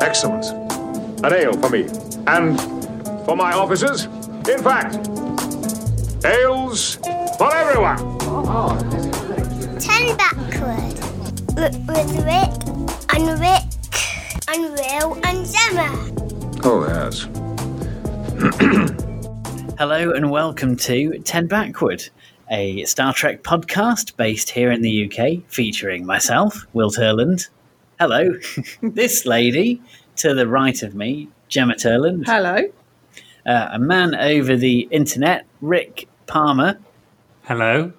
Excellent. An ale for me. And for my officers. In fact, ales for everyone. Ten backward. W- with Rick and Rick and Will and Gemma. Oh, yes. Hello and welcome to 10 Backward, a Star Trek podcast based here in the UK featuring myself, Will Turland. Hello. this lady to the right of me, Gemma Turland. Hello. Uh, a man over the internet, Rick Palmer. Hello.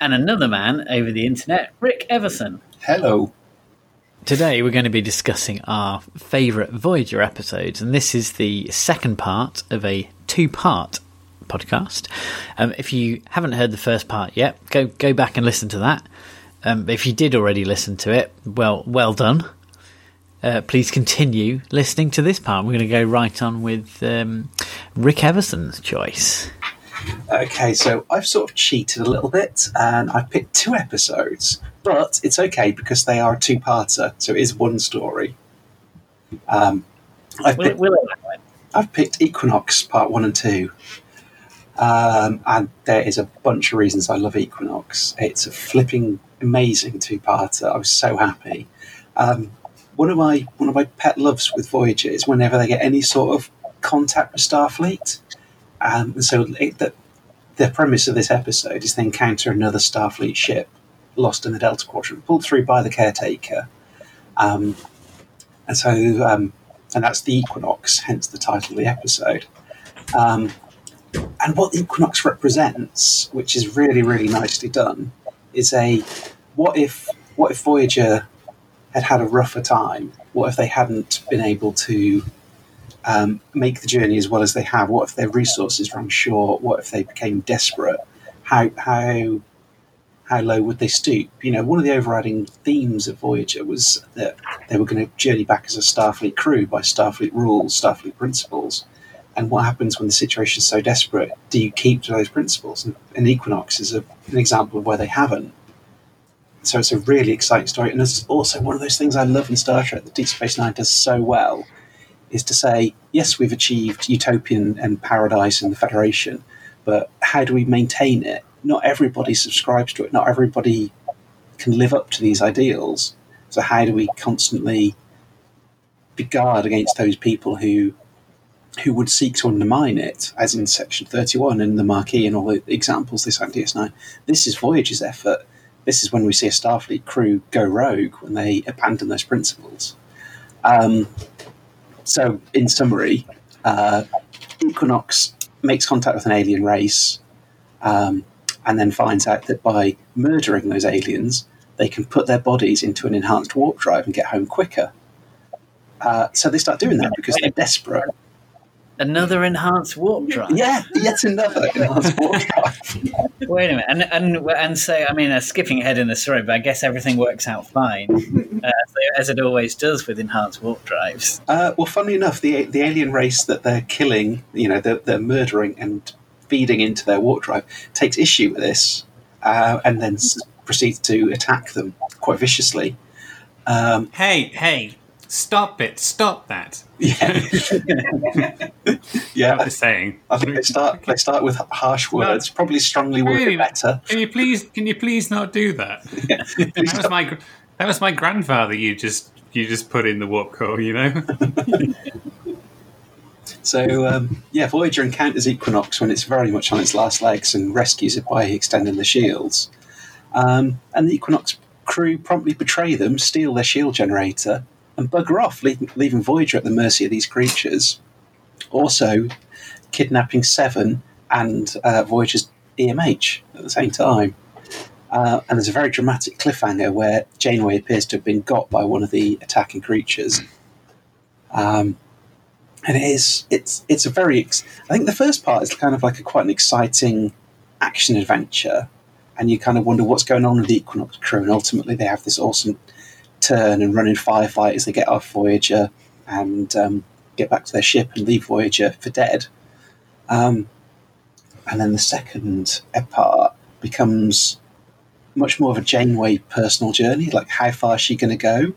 And another man over the internet, Rick Everson. Hello. Today we're going to be discussing our favourite Voyager episodes, and this is the second part of a two-part podcast. Um, if you haven't heard the first part yet, go go back and listen to that. Um, if you did already listen to it, well, well done. Uh, please continue listening to this part. We're going to go right on with um, Rick Everson's choice. Okay, so I've sort of cheated a little bit and I picked two episodes, but it's okay because they are a two parter, so it is one story. Um, I've, Will, picked, will? I've picked Equinox Part 1 and 2. Um, and there is a bunch of reasons I love Equinox. It's a flipping amazing two parter. I was so happy. Um, one of my one of my pet loves with Voyager is whenever they get any sort of contact with Starfleet. Um, and so it, the, the premise of this episode is they encounter another Starfleet ship lost in the Delta Quadrant, pulled through by the caretaker. Um, and so, um, and that's the Equinox, hence the title of the episode. Um, and what the Equinox represents, which is really, really nicely done, is a what if what if Voyager had had a rougher time? What if they hadn't been able to um, make the journey as well as they have? What if their resources ran short? What if they became desperate? How how how low would they stoop? You know, one of the overriding themes of Voyager was that they were going to journey back as a Starfleet crew by Starfleet rules, Starfleet principles. And what happens when the situation is so desperate? Do you keep to those principles? And, and Equinox is a, an example of where they haven't. So it's a really exciting story. And it's also one of those things I love in Star Trek that Deep Space Nine does so well is to say, yes, we've achieved utopian and paradise in the Federation, but how do we maintain it? Not everybody subscribes to it. Not everybody can live up to these ideals. So how do we constantly be guard against those people who who would seek to undermine it, as in Section 31 and the Maquis and all the examples they cite in DS9. This is Voyager's effort. This is when we see a Starfleet crew go rogue, when they abandon those principles. Um, so, in summary, uh, Equinox makes contact with an alien race um, and then finds out that by murdering those aliens, they can put their bodies into an enhanced warp drive and get home quicker. Uh, so they start doing that because they're desperate. Another enhanced warp drive. Yeah, yet another enhanced warp drive. Wait a minute, and and and so I mean, uh, skipping ahead in the story, but I guess everything works out fine, uh, so, as it always does with enhanced warp drives. Uh, well, funnily enough, the the alien race that they're killing, you know, they're, they're murdering and feeding into their warp drive, takes issue with this, uh, and then proceeds to attack them quite viciously. Um, Hey, hey, stop it. Stop that. yeah, I'm yeah. just saying. I think they start they start with harsh words, probably strongly worded Really? better. Can you please? Can you please not do that? Please That was my. That was my grandfather. You just. You just put in the warp core. You know. So um, yeah, Voyager encounters Equinox when it's very much on its last legs and rescues it by extending the shields. Um, and the Equinox crew promptly betray them, steal their shield generator, and bugger off, leaving, leaving Voyager at the mercy of these creatures. Also, kidnapping Seven and uh, Voyager's EMH at the same time. Uh, and there's a very dramatic cliffhanger where Janeway appears to have been got by one of the attacking creatures. Um, and it is it's it's a very ex- I think the first part is kind of like a quite an exciting action adventure, and you kind of wonder what's going on with the Equinox crew, and ultimately they have this awesome turn and run in firefight as they get off Voyager and um, get back to their ship and leave Voyager for dead. Um, and then the second part becomes much more of a Janeway personal journey, like how far is she going to go?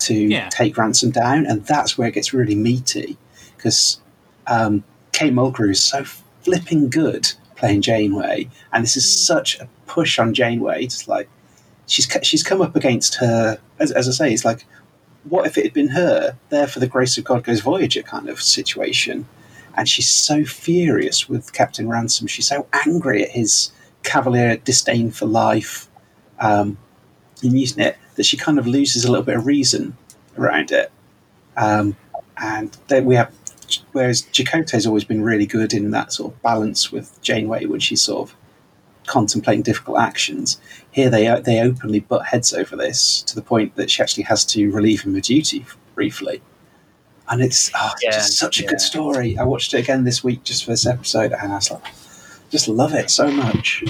to Yeah. take Ransom down, and that's where it gets really meaty because um, Kate Mulgrew is so flipping good playing Janeway, and this is such a push on Janeway. It's like she's she's come up against her, as, as I say, it's like what if it had been her there for the grace of God goes Voyager kind of situation, and she's so furious with Captain Ransom. She's so angry at his cavalier disdain for life. Um, in using it, that she kind of loses a little bit of reason around it. Um, and then we have, whereas Chakotay's always been really good in that sort of balance with Janeway when she's sort of contemplating difficult actions. Here they they openly butt heads over this to the point that she actually has to relieve him of duty briefly. And it's, oh, Yeah, just such a yeah. good story. I watched it again this week just for this episode, and I was like, just love it so much.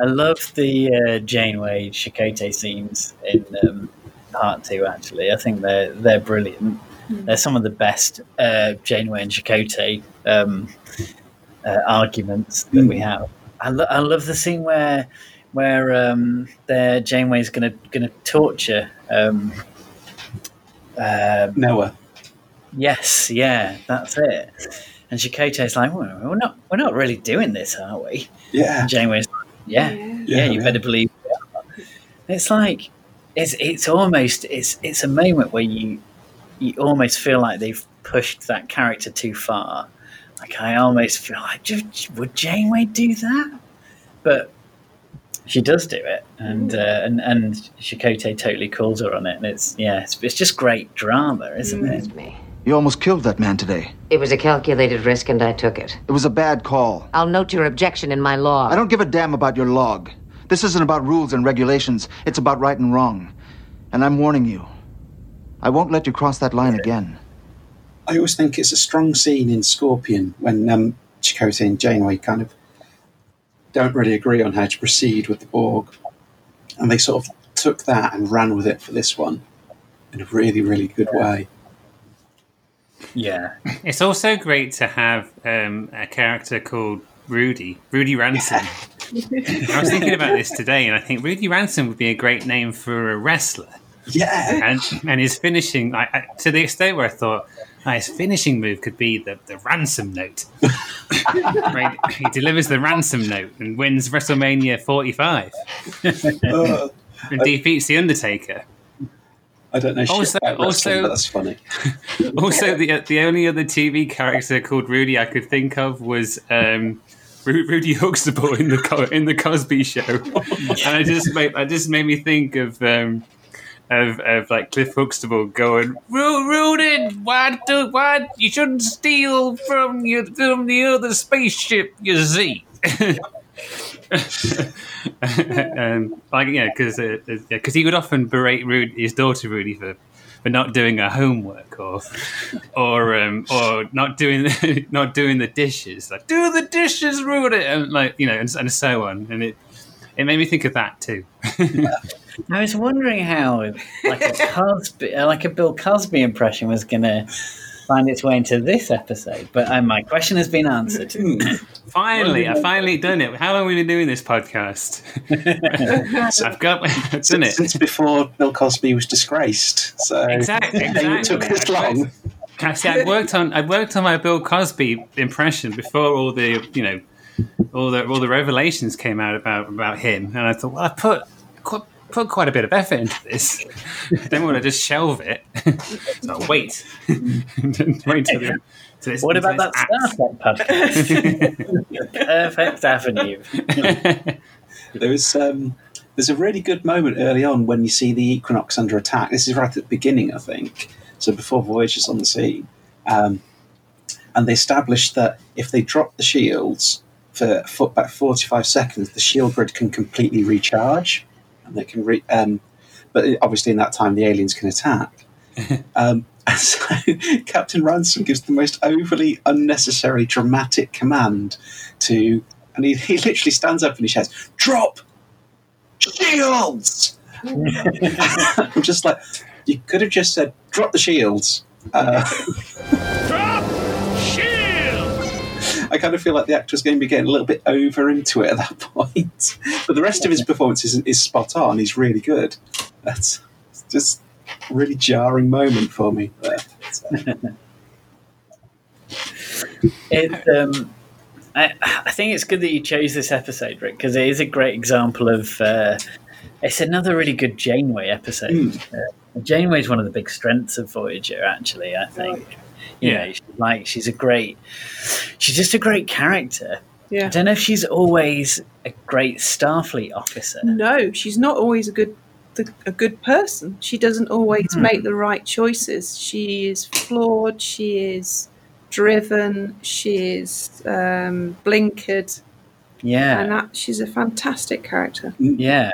I love the uh, Janeway Chakotay scenes in um, part two. Actually, I think they're they're brilliant. They're some of the best uh, Janeway and Chakotay um, uh, arguments that we have. I, lo- I love the scene where where um, their Janeway's gonna gonna torture. Um, uh, Noah. yes, yeah, that's it. And Chakotay's like, well, we're not we're not really doing this, are we? Yeah. And Janeway's like, yeah, yeah, you yeah. better believe. we are." It's like it's it's almost it's it's a moment where you you almost feel like they've pushed that character too far. Like I almost feel like would Janeway do that? But she does do it, and uh, and and Chakotay totally calls her on it, and it's yeah, it's, it's just great drama, isn't it? me. You almost killed that man today. It was a calculated risk and I took it. It was a bad call. I'll note your objection in my log. I don't give a damn about your log. This isn't about rules and regulations. It's about right and wrong. And I'm warning you. I won't let you cross that line again. I always think it's a strong scene in Scorpion when um, Chakotay and Janeway kind of don't really agree on how to proceed with the Borg. And they sort of took that and ran with it for this one in a really, really good way. Yeah, It's also great to have um, a character called Rudy, Rudy Ransom. I was thinking about this today, and I think Rudy Ransom would be a great name for a wrestler. Yeah. And and his finishing, I, I, to the extent where I thought oh, his finishing move could be the, the ransom note. right? He delivers the ransom note and wins WrestleMania 45 Uh, and defeats the Undertaker. I don't know Also- also- that's funny. Also, the the only other TV character called Rudy I could think of was um, Ru- Rudy Huxtable in the in the Cosby Show, and I just made I just made me think of um, of, of like Cliff Huxtable going, Rudin, why do why you shouldn't steal from your from the other spaceship, you see." um, like yeah, because because he would often berate Rudy, his daughter Rudy for for not doing her homework or or um, or not doing not doing the dishes. Like do the dishes, Rudy, and like you know, and, and so on. And it it made me think of that too. I was wondering how like a Cosby, uh, like a Bill Cosby impression was going to find its way into this episode, but uh, my question has been answered. Finally, I finally done it. How long have we been doing this podcast? I've got I've done it. Since before Bill Cosby was disgraced. So Exactly, it took this long. I see, I worked on I worked on my Bill Cosby impression before all the you know all the all the revelations came out about about him, and I thought, well, I put qu- put quite a bit of effort into this. I don't want to just shelve it. so I'll wait, wait till the, till this, What about till that this Star Trek podcast? Perfect avenue. There was um, there's a really good moment early on when you see the Equinox under attack. This is right at the beginning, I think. So before Voyager's on the scene, um, and they established that if they drop the shields for, for about 45 seconds, the shield grid can completely recharge, and they can re- um, but obviously in that time the aliens can attack. um, and so Captain Ransom gives the most overly unnecessary dramatic command to, and he, he literally stands up and he shouts, "Drop shields!" I'm just like, you could have just said, "Drop the shields." Uh! I kind of feel like the actor was going to be getting a little bit over into it at that point. But the rest of his performance is, is spot on. He's really good. That's just really jarring moment for me. It, um, I, I think it's good that you chose this episode, Rick, because it is a great example of. Uh, it's another really good Janeway episode. Uh, Janeway is one of the big strengths of Voyager, actually. I think. You Yeah. know, she's like she's a great. She's just a great character. Yeah. I don't know if she's always a great Starfleet officer. No, she's not always a good the, a good person. She doesn't always make the right choices. She is flawed. She is driven. She is um, blinkered, Yeah, and that she's a fantastic character. yeah,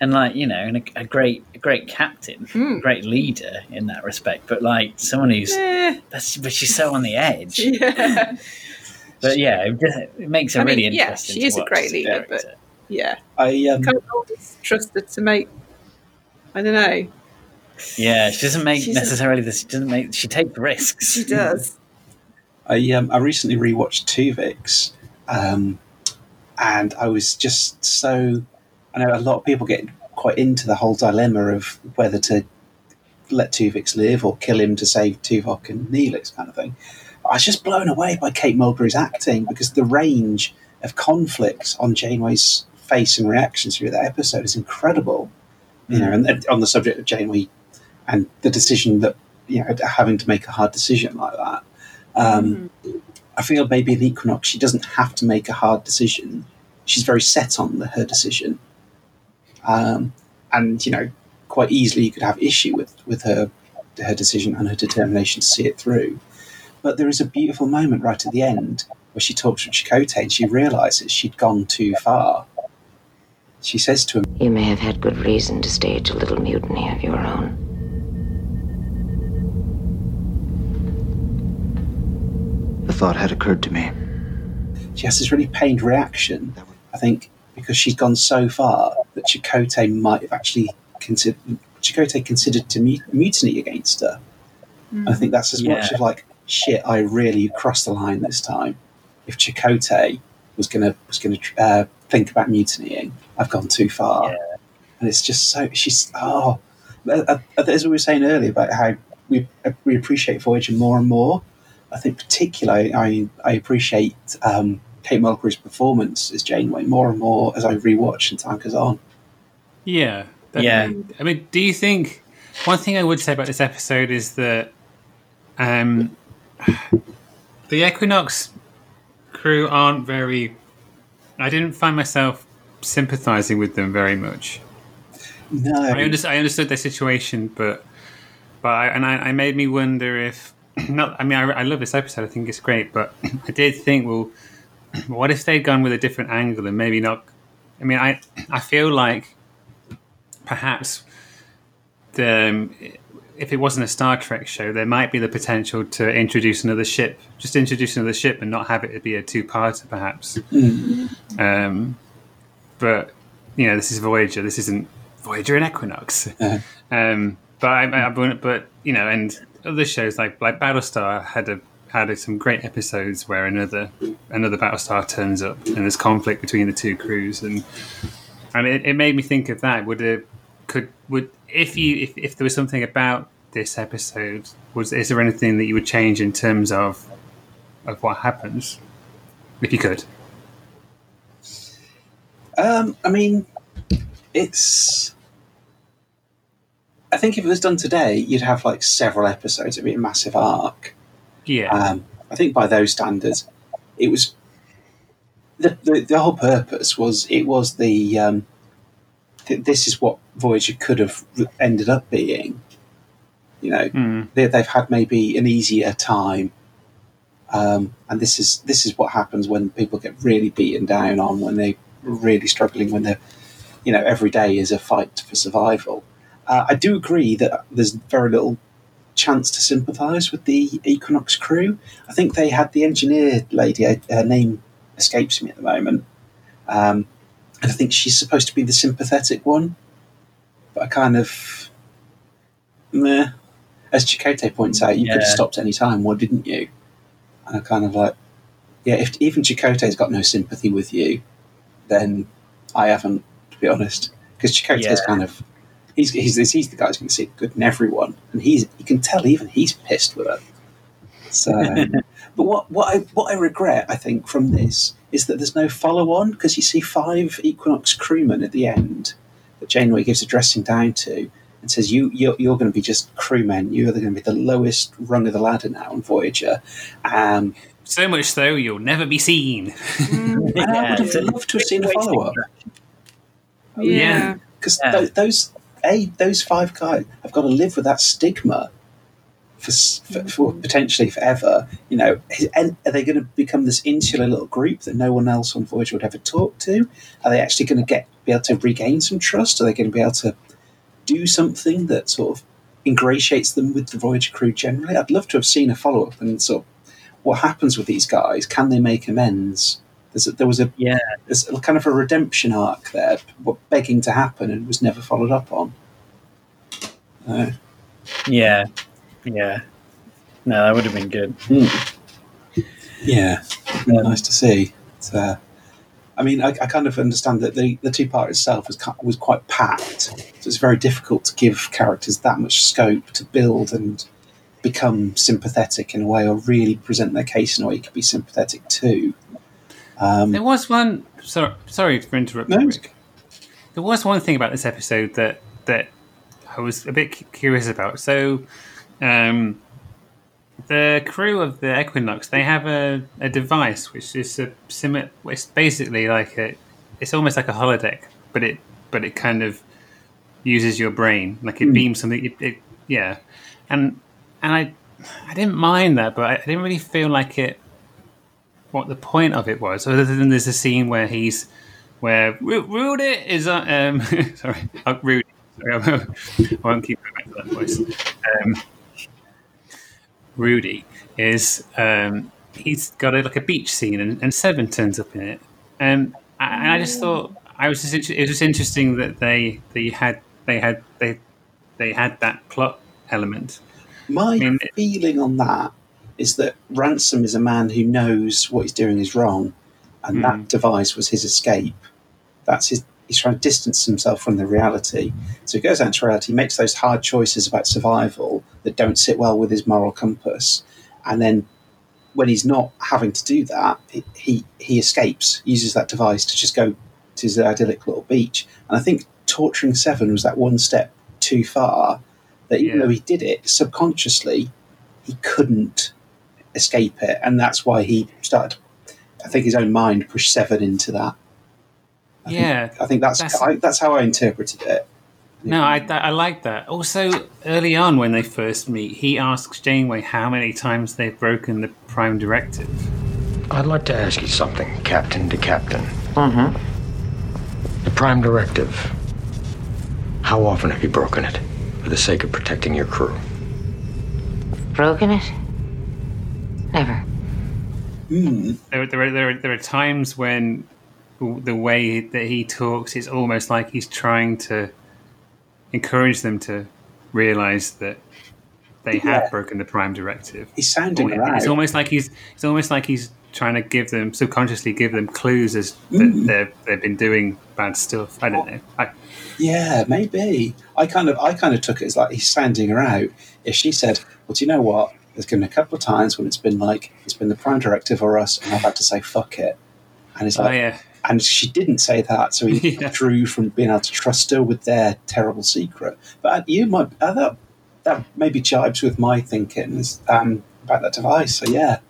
and like you know, and a, a great, a great captain, a great leader in that respect. But like someone who's, Eh, that's, but she's so on the edge. yeah, But yeah, it, just- it makes it I mean, really yeah, interesting. she to is a great as leader, but- yeah. I um, Can't always trust her to make. I don't know. yeah, she doesn't make She's a- necessarily this. She doesn't make. She takes risks. She does. I um, I recently rewatched Tuvix, um, and I was just so. I know a lot of people get quite into the whole dilemma of whether to let Tuvix live or kill him to save Tuvok and Neelix, kind of thing. I was just blown away by Kate Mulgrew's acting because the range of conflict on Janeway's face and reactions through that episode is incredible. You know, and, and on the subject of Janeway and the decision that you know having to make a hard decision like that. Um, I feel maybe in Equinox she doesn't have to make a hard decision. She's very set on the, her decision, um, and you know, quite easily you could have issue with with her her decision and her determination to see it through. But there is a beautiful moment right at the end where she talks with Chakotay and she realizes she'd gone too far. She says to him, You may have had good reason to stage a little mutiny of your own. The thought had occurred to me. she has this really pained reaction. I think because she's gone so far that Chakotay might have actually considered Chakotay considered to mut- mutiny against her. And I think that's as much Yeah. of like shit. I really crossed the line this time. If Chakotay was gonna was gonna uh, think about mutinying, I've gone too far. Yeah. And it's just so she's oh, uh, as we were saying earlier about how we we appreciate Voyager more and more. I think particularly I I appreciate um, Kate Mulgrew's performance as Janeway more and more as I rewatch and time goes on. Yeah. Yeah. I mean, do you think one thing I would say about this episode is that um, the Equinox crew aren't very. I didn't find myself sympathizing with them very much. No, I, understood, I understood their situation, but but I, and I, I made me wonder if not. I mean, I, I love this episode. I think it's great, but I did think, well, what if they'd gone with a different angle and maybe not? I mean, I I feel like perhaps the um, if it wasn't a Star Trek show, there might be the potential to introduce another ship, just introduce another ship and not have it be a two-parter, perhaps. Um, but you know, this is Voyager. This isn't Voyager and Equinox. Um, but I, I, I- but you know, and other shows like like Battlestar had a had some great episodes where another another Battlestar turns up and there's conflict between the two crews, and and it, it made me think of that. Would it could would if you if, if there was something about this episode was is there anything that you would change in terms of of what happens if you could? Um, I mean, it's. I think if it was done today, you'd have like several episodes. It'd be a massive arc. Yeah. Um, I think by those standards, it was. The, the, the whole purpose was it was the. Um, th- this is what Voyager could have ended up being. You know, Mm. they, they've had maybe an easier time. Um, and this is this is what happens when people get really beaten down on when they're really struggling when they're you know every day is a fight for survival. Uh, I do agree that there's very little chance to sympathise with the Equinox crew. I think they had the engineer lady. uh, Her name escapes me at the moment, um, and I think she's supposed to be the sympathetic one. But I kind of, meh. As Chakotay points out, you could have Yeah. stopped any time. Why didn't you? And I kind of like, yeah. If even Chakotay's got no sympathy with you, then I haven't, to be honest. Because Chakotay's Yeah. kind of he's he's, he's the guy who's going to see good in everyone, and he's you can tell even he's pissed with it. So, but what what I what I regret, I think, from this is that there's no follow on because you see five Equinox crewmen at the end that Janeway gives a dressing down to and says you you're, you're going to be just crewmen. You're going to be the lowest rung of the ladder now on Voyager. Um, So much so you'll never be seen. and I would have loved to have seen a follow up Yeah. because Yeah. th- those a those five guys have got to live with that stigma for, for, for potentially forever. You know, and are they going to become this insular little group that no one else on Voyager would ever talk to? Are they actually going to get be able to regain some trust? Are they going to be able to do something that sort of ingratiates them with the Voyager crew generally? I'd love to have seen a follow up and sort of what happens with these guys. Can they make amends? There's a, there was a Yeah. there's a kind of a redemption arc there, but begging to happen and was never followed up on. Uh, Yeah. Yeah. No, that would have been good. yeah, Yeah. nice to see. It's, uh, I mean, I, I kind of understand that the, the two part itself was was quite packed, so it's very difficult to give characters that much scope to build and become sympathetic in a way, or really present their case in a way you could be sympathetic to. Um, There was one. Sorry, sorry for interrupting. No. Rick. There was one thing about this episode that that I was a bit curious about. So, um, the crew of the Equinox they have a, a device which is a similar. It's basically like a. It's almost like a holodeck, but it but it kind of uses your brain. Like it beams something. It, it yeah, and and I I didn't mind that, but I, I didn't really feel like it what the point of it was, other than there's a scene where he's where Ru- Rudy is uh, um sorry Rudy sorry, I won't- I won't keep going back to that voice. Um, Rudy is um, he's got a, like a beach scene and, and Seven turns up in it, and I, and I just thought I was just it was just interesting that they they had they had they they had that plot element. My mean- feeling on that is that Ransom is a man who knows what he's doing is wrong, and that device was his escape. That's his. He's trying to distance himself from the reality. So he goes out into reality, makes those hard choices about survival that don't sit well with his moral compass, and then when he's not having to do that, he he, escapes, uses that device to just go to his idyllic little beach. And I think torturing Seven was that one step too far. That even Yeah. though he did it subconsciously, he couldn't escape it, and that's why he started. I think his own mind pushed Seven into that. I think- Yeah, I think that's That's- I, that's how I interpreted it. No, I, I like that. Also, early on when they first meet, he asks Janeway how many times they've broken the Prime Directive. I'd like to ask you something, Captain to Captain. Mm-hmm. The Prime Directive. How often have you broken it for the sake of protecting your crew? Broken it? Never. There, there, are, there, are, there are times when the way that he talks, it's almost like he's trying to encourage them to realize that they Yeah. have broken the Prime Directive. He's sounding Or her It's almost like he's it's almost like he's trying to give them subconsciously give them clues as Mm. that they've they've been doing bad stuff. I don't know. I, Yeah, maybe. I kind of I kind of took it as like he's sounding her out. If she said, "Well, do you know what? There's been a couple of times when it's been like it's been the prime directive or us, and I've had to say fuck it," and it's oh like, yeah, and she didn't say that, so he Yeah. drew from being able to trust her with their terrible secret. But you might uh, that that maybe jibes with my thinking is, um, about that device. So yeah,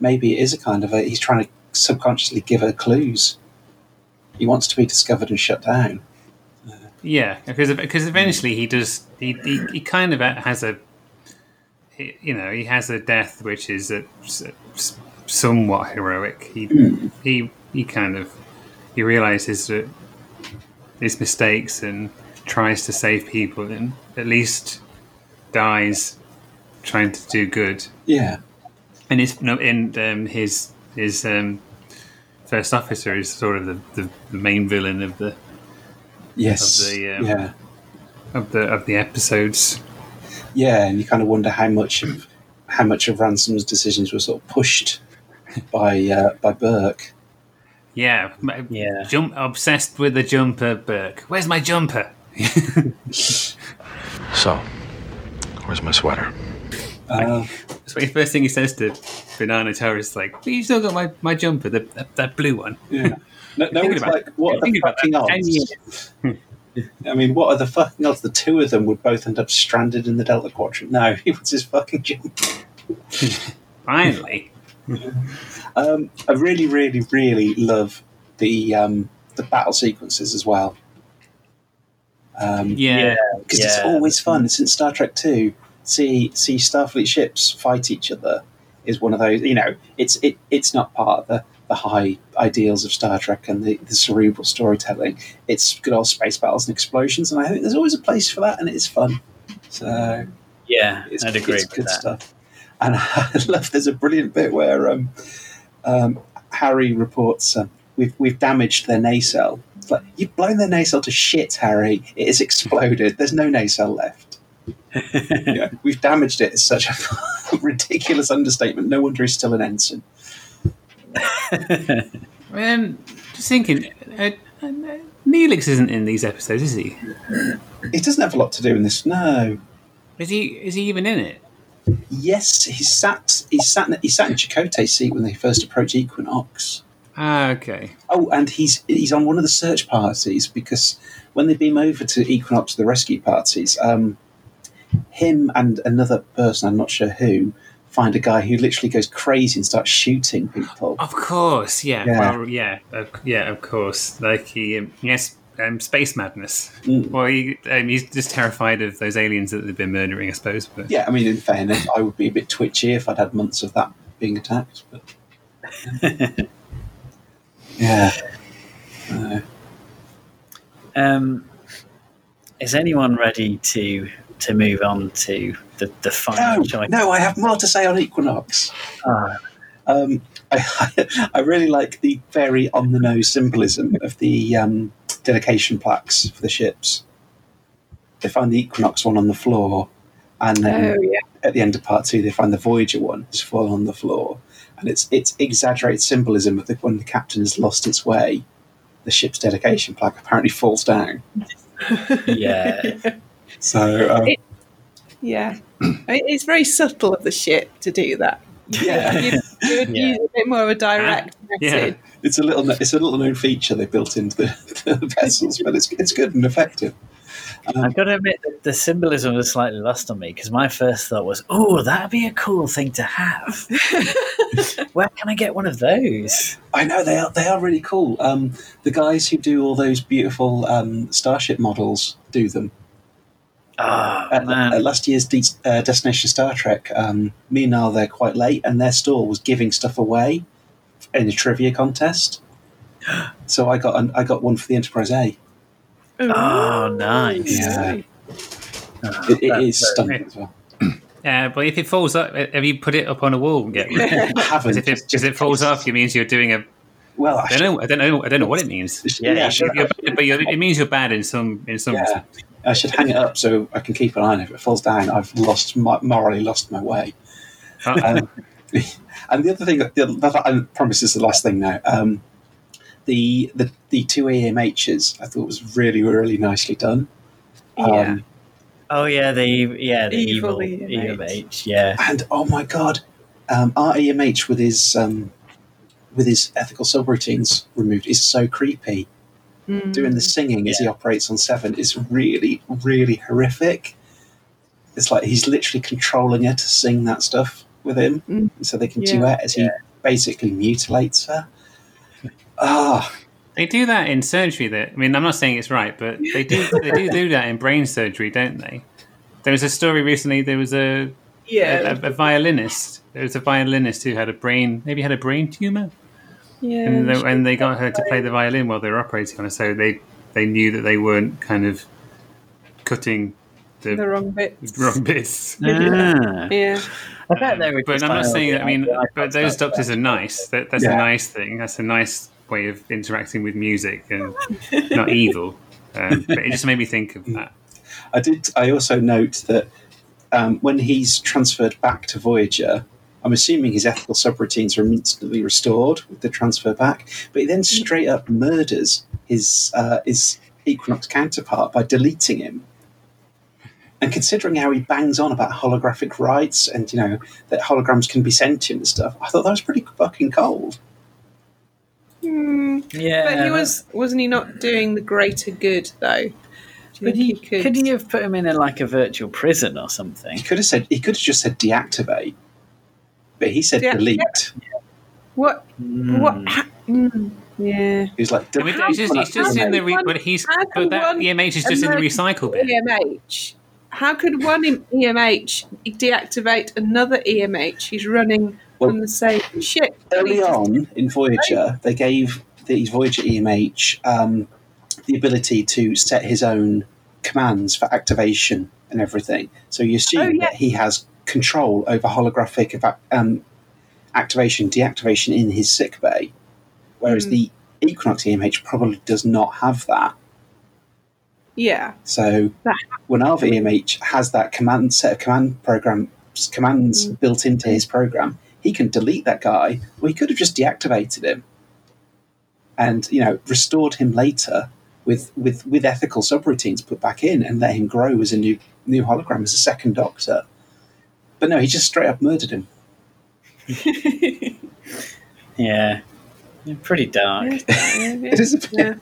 maybe it is a kind of a he's trying to subconsciously give her clues. He wants to be discovered and shut down. yeah. Because because eventually he does he, he, he kind of has a you know he has a death which is a, somewhat heroic. He he he kind of he realizes that his mistakes and tries to save people and at least dies trying to do good. Yeah, and his no, and um, his his um, first officer is sort of the, the, the main villain of the yes, Of the, um, yeah. of the of the episodes. Yeah, and you kind of wonder how much of how much of Ransom's decisions were sort of pushed by uh, by Burke. Yeah, Yeah. Jump obsessed with the jumper, Burke. Where's my jumper? So, where's my sweater? Uh, That's what the first thing he says to B'Elanna Torres is like, "But you still got my, my jumper, the, that, that blue one." yeah. No, no Thinking one's about- like, what are the fucking odds? I mean, what are the fucking odds? The two of them would both end up stranded in the Delta Quadrant. No, he was his fucking jump. Finally, Um, I really, really, really love the um, the battle sequences as well. Um, yeah, because it's Yeah. always fun. Since Star Trek Two, see see Starfleet ships fight each other is one of those. You know, it's it it's not part of the, the high ideals of Star Trek and the, the cerebral storytelling. It's good old space battles and explosions, and I think there's always a place for that, and it's fun. So Yeah, it's, I'd agree it's with good that. stuff. And I love. There's a brilliant bit where um, um, Harry reports um, we've we've damaged their nacelle. It's like you've blown their nacelle to shit, Harry. It has exploded. There's no nacelle left. yeah, we've damaged it. It's such a ridiculous understatement. No wonder he's still an ensign. Um, just thinking, uh, uh, Neelix isn't in these episodes, is he? He doesn't have a lot to do in this. No. Is he? Is he even in it? Yes, he sat. He sat. In, he sat in Chakotay's seat when they first approached Equinox. Ah, okay. Oh, and he's he's on one of the search parties because when they beam over to Equinox, the rescue parties, um, him and another person, I'm not sure who, find a guy who literally goes crazy and starts shooting people. Of course, yeah. Yeah. Well, yeah, of, yeah, of course. Like he, um, yes, um, space madness. Mm. Well, he, um, he's just terrified of those aliens that they've been murdering, I suppose. But Yeah, I mean, in fairness, I would be a bit twitchy if I'd had months of that being attacked. But yeah, Uh, Um, is anyone ready to to move on to the the final no, choice? no, I have more to say on Equinox. Ah, Um, I, I really like the very on the nose symbolism of the um, dedication plaques for the ships. They find the Equinox one on the floor, and then Oh, yeah. at the end of part two, they find the Voyager one just fallen on the floor, and it's it's exaggerated symbolism of the, when the captain has lost its way. The ship's dedication plaque apparently falls down. yeah. So um, It- Yeah. It's very subtle of the ship to do that. Yeah, You, you would Yeah. use a bit more of a direct Yeah. message. it's a little it's a little known feature they built into the, the vessels, but it's it's good and effective. I've got to admit that the symbolism was slightly lost on me because my first thought was, "Oh, that'd be a cool thing to have. Where can I get one of those?" I know they are they are really cool. Um, the guys who do all those beautiful um, starship models do them. Oh At, man, at last year's De- uh, Destination Star Trek, um, me and Al there quite late, and their store was giving stuff away in a trivia contest. So I got an, I got one for the Enterprise A. oh nice. Yeah. Oh, It, it that's is very- stunning as well. uh, but if it falls up, have you put it up on a wall and get? I haven't. Because if it, just- because it falls off, it means you're doing a. well, I I don't know. I don't know. I don't know what it means. Yeah, yeah, I you should, You're, but you're, it means you're bad in some in some. yeah, I should hang it up so I can keep an eye on it. If it falls down, I've lost my, morally lost my way. Uh, Um, and the other thing, the other, I promise is the last thing now. Um, the, the the two EMHs I thought was really really nicely done. Um, Yeah. Oh yeah, the yeah the Evil evil, EMH. EMH. Yeah. And oh my god, um, our EMH with his um, with his ethical subroutines removed is so creepy. Doing the singing as he operates on Seven is really really horrific. It's like he's literally controlling her to sing that stuff with him, Mm. so they can Yeah. duet as he basically mutilates her. Ah, They do that in surgery. That I mean, I'm not saying it's right, but they do. They do do that in brain surgery, don't they? There was a story recently. There was a Yeah. a, a violinist. There was a violinist who had a brain, maybe had a brain tumor, yeah. and, they, and they got her to play the violin while they were operating on her. So they they knew that they weren't kind of cutting the, the wrong bit. wrong bits. Ah. Yeah. I bet they were but I'm not saying that. I mean, but those doctors are nice. That, that's Yeah. a nice thing. That's a nice way of interacting with music and not evil. Um, but it just made me think of that. I did. I also note that um, when he's transferred back to Voyager, I'm assuming his ethical subroutines are instantly restored with the transfer back. But he then straight up murders his uh, his Equinox counterpart by deleting him. And considering how he bangs on about holographic rights and you know that holograms can be sentient and stuff, I thought that was pretty fucking cold. Hmm. Yeah, but he was wasn't he not doing the greater good though? Do you But he, he could? couldn't you have put him in a, like a virtual prison or something? He could have said he could have just said deactivate, but he said Deactivate. delete. What? Hmm. What? Ha- mm, yeah. he's was like, I mean, it's just, it's just in the re- but he's but that EMH is just in the recycle bit. EMH. How could one EMH deactivate another EMH? He's running Well, on the same ship. early on in Voyager, they gave these Voyager EMH um, the ability to set his own commands for activation and everything. So you assume Oh, yeah. that he has control over holographic eva- um, activation, deactivation in his sick bay, whereas Hmm. the Equinox EMH probably does not have that. Yeah. So That- when our EMH has that command set of command program commands Mm. built into his program, he can delete that guy, or he could have just deactivated him and you know restored him later with with with ethical subroutines put back in and let him grow as a new new hologram as a second Doctor. But no, he just straight up murdered him. Yeah, Yeah, pretty dark. It is a bit. Yeah.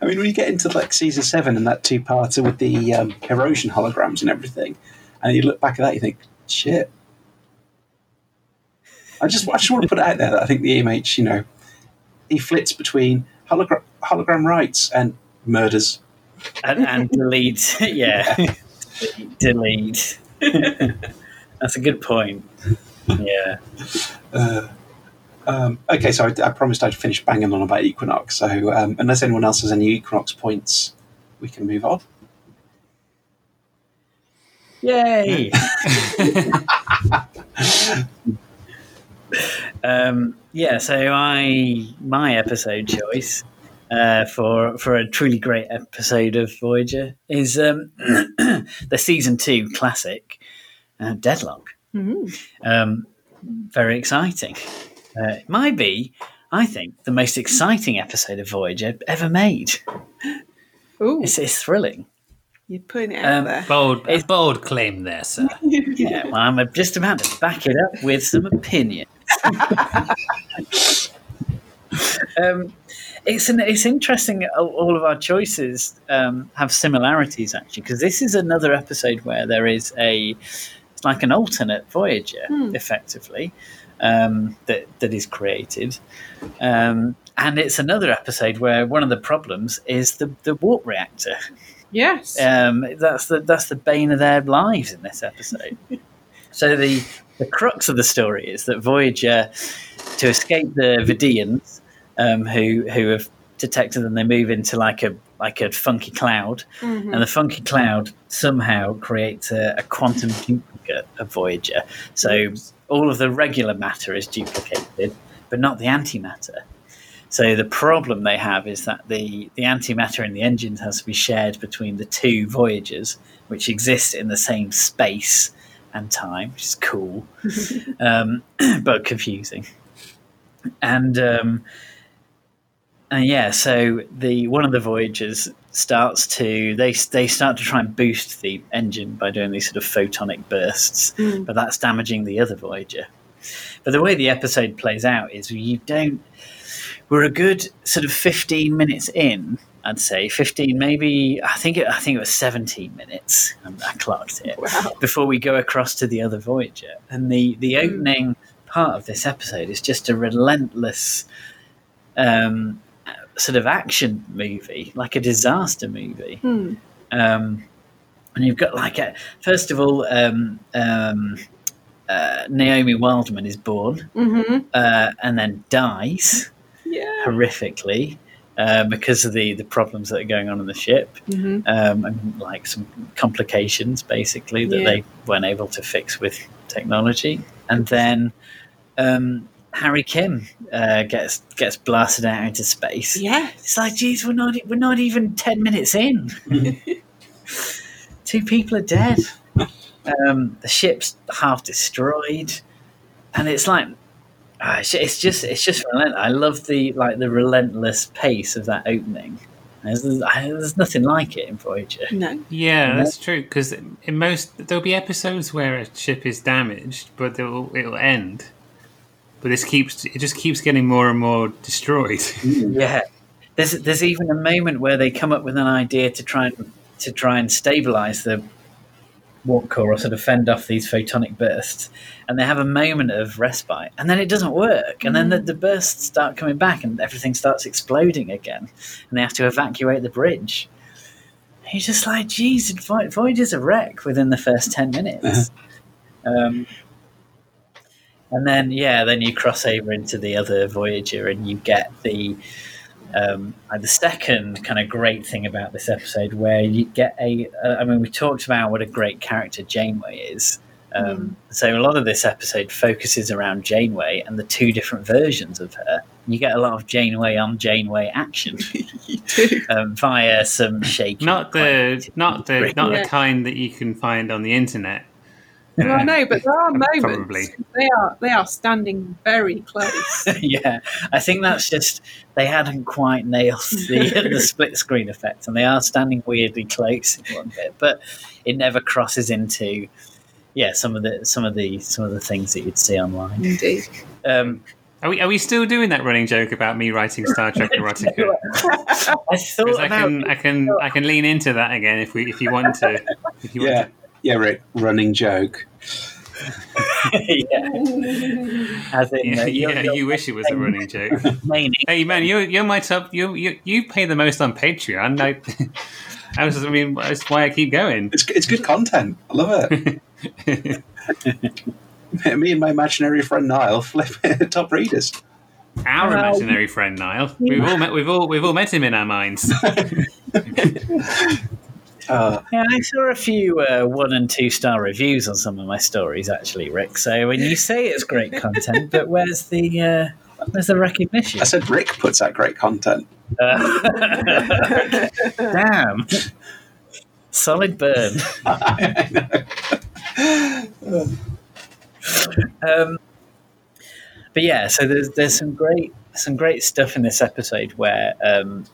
I mean, when you get into like season seven and that two-parter with the um, Hirogen holograms and everything, and you look back at that, you think, shit. I just, I just want to put it out there that I think the EMH, you know, he flits between hologram, hologram rights and murders. and, and delete. Yeah, delete. That's a good point. Yeah. Uh, um, okay, so I, I promised I'd finish banging on about Equinox. So um, unless anyone else has any Equinox points, we can move on. Yay! um, yeah, so I my episode choice uh, for for a truly great episode of Voyager is um, the season two classic uh, Deadlock. Um, very exciting. Uh, it might be, I think, the most exciting episode of Voyager ever made. Ooh, It's, it's thrilling. you're putting it out Um, there. Bold, bold claim there, sir. Yeah, well, I'm just about to back it up with some opinion. um, it's an, it's interesting. all- All of our choices um, have similarities actually, because this is another episode where there is a it's like an alternate Voyager, effectively, um, that that is created. Um, and it's another episode where one of the problems is the, the warp reactor. Yes. Um, that's the that's the bane of their lives in this episode. so the the crux of the story is that Voyager, to escape the Vidians, um, who who have detected then they move into like a like a funky cloud, and the funky cloud somehow creates a, a quantum duplicate of Voyager. So all of the regular matter is duplicated, but not the antimatter. So the problem they have is that the, the antimatter in the engines has to be shared between the two Voyagers, which exist in the same space and time, which is cool, um, but confusing. And um, and yeah, so the one of the Voyagers starts to they they start to try and boost the engine by doing these sort of photonic bursts, but that's damaging the other Voyager. But the way the episode plays out is you don't we're a good sort of 15 minutes in i'd say 15 maybe i think it, i think it was 17 minutes um, i clocked it Wow. before we go across to the other voyager and the the opening part of this episode is just a relentless um, sort of action movie like a disaster movie Hmm. um, and you've got like a first of all um, um, uh, naomi wildman is born Mm-hmm. uh, and then dies Yeah. horrifically uh, because of the, the problems that are going on in the ship Mm-hmm. um, and like some complications basically that Yeah. they weren't able to fix with technology. And then um, Harry Kim uh, gets gets blasted out into space. Yeah, It's like, geez, we're not we're not even ten minutes in. Two people are dead. Um, the ship's half destroyed, and it's like it's it's just it's just relentless. I love the like the relentless pace of that opening. There's, there's nothing like it in Voyager. No. Yeah, that's true. Because in most there'll be episodes where a ship is damaged, but it'll it'll end. But this keeps it just keeps getting more and more destroyed. Yeah, there's there's even a moment where they come up with an idea to try and to try and stabilize the warp core or sort of fend off these photonic bursts, and they have a moment of respite, and then it doesn't work, and then the, the bursts start coming back, and everything starts exploding again, and they have to evacuate the bridge. And You're just like, geez, Voy- Voyager's a wreck within the first ten minutes. Um, and then yeah, then you cross over into the other Voyager, and you get the um, the second kind of great thing about this episode, where you get a, uh, I mean, we talked about what a great character Janeway is. Um, So a lot of this episode focuses around Janeway and the two different versions of her. You get a lot of Janeway on Janeway action um, via some shaky. not the not the not Yeah. the kind that you can find on the internet. Well, I know, but there are moments. Probably. They are they are standing very close. yeah, I think that's just they hadn't quite nailed the, the split screen effect, and they are standing weirdly close in one bit, but it never crosses into yeah some of the some of the some of the things that you'd see online. Indeed. Um, Are we are we still doing that running joke about me writing Star Trek erotica? I thought I about can I can I can lean into that again if we if you want to. If you want Yeah, to. Yeah, Rick. Running joke. yeah, as in Yeah, uh, you're- yeah, you're you wish it was a running joke. Hey man, you you're my top. You you you pay the most on Patreon. Like, I was. I mean, that's why I keep going. It's it's good content. I love it. Me and my imaginary friend Niall flip top readers. Our Well- imaginary friend Niall. We've all met. We've all we've all met him in our minds. Uh, Yeah, I saw a few uh, one and two star reviews on some of my stories, actually, Rick. So when you say it's great content, but where's the uh, where's the recognition? I said Rick puts out great content. Damn. Solid burn. um, but yeah, so there's there's some great some great stuff in this episode where um,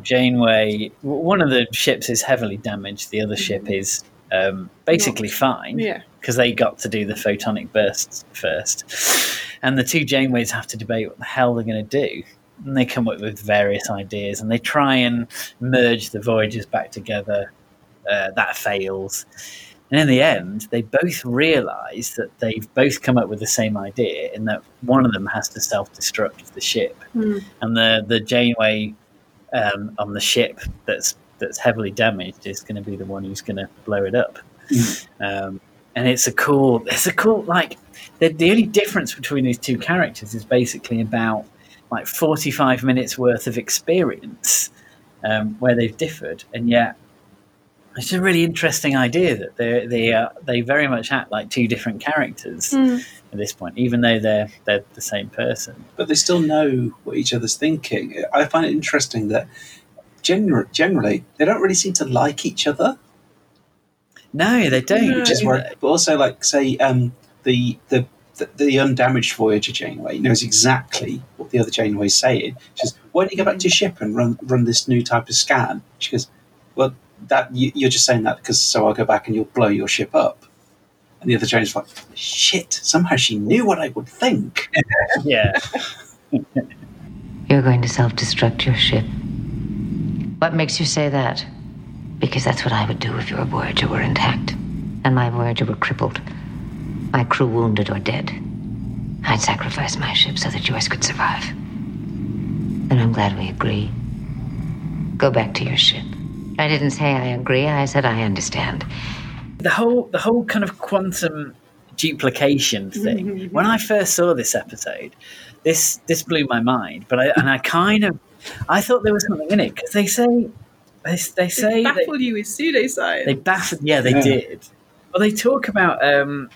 Janeway, one of the ships is heavily damaged, the other ship is um, basically fine Yeah. because they got to do the photonic bursts first. And the two Janeways have to debate what the hell they're going to do. And they come up with various ideas and they try and merge the Voyagers back together. Uh, that fails. And in the end, they both realize that they've both come up with the same idea in that one of them has to self destruct the ship. Hmm. And the, the Janeway um, on the ship that's that's heavily damaged is going to be the one who's going to blow it up. Um, and it's a cool, it's a cool like the, the only difference between these two characters is basically about like forty five minutes worth of experience um, where they've differed, and yet it's a really interesting idea that they they uh, they very much act like two different characters Hmm. At this point, even though they're they're the same person. but they still know what each other's thinking. I find it interesting that gener- generally they don't really seem to like each other. No, they don't. No. Which is but also like say um, the the the, the undamaged Voyager Janeway knows exactly what the other Janeway's saying. She says, "Why don't you go back to your ship and run run this new type of scan?" She goes, "Well, that you, you're just saying that because so I'll go back and you'll blow your ship up." And the other Janeway's like, "Shit! Somehow she knew what I would think." yeah. You're going to self destruct your ship. What makes you say that? Because that's what I would do if your Voyager were intact. And my Voyager were crippled. My crew wounded or dead. I'd sacrifice my ship so that yours could survive. And I'm glad we agree. Go back to your ship. I didn't say I agree, I said I understand. The whole the whole kind of quantum duplication thing. When I first saw this episode, this this blew my mind. But I and I kind of I thought there was something in it because they say they, they say They they, baffle you with pseudoscience. they baffled. Yeah, they Yeah. did. Well, they talk about um,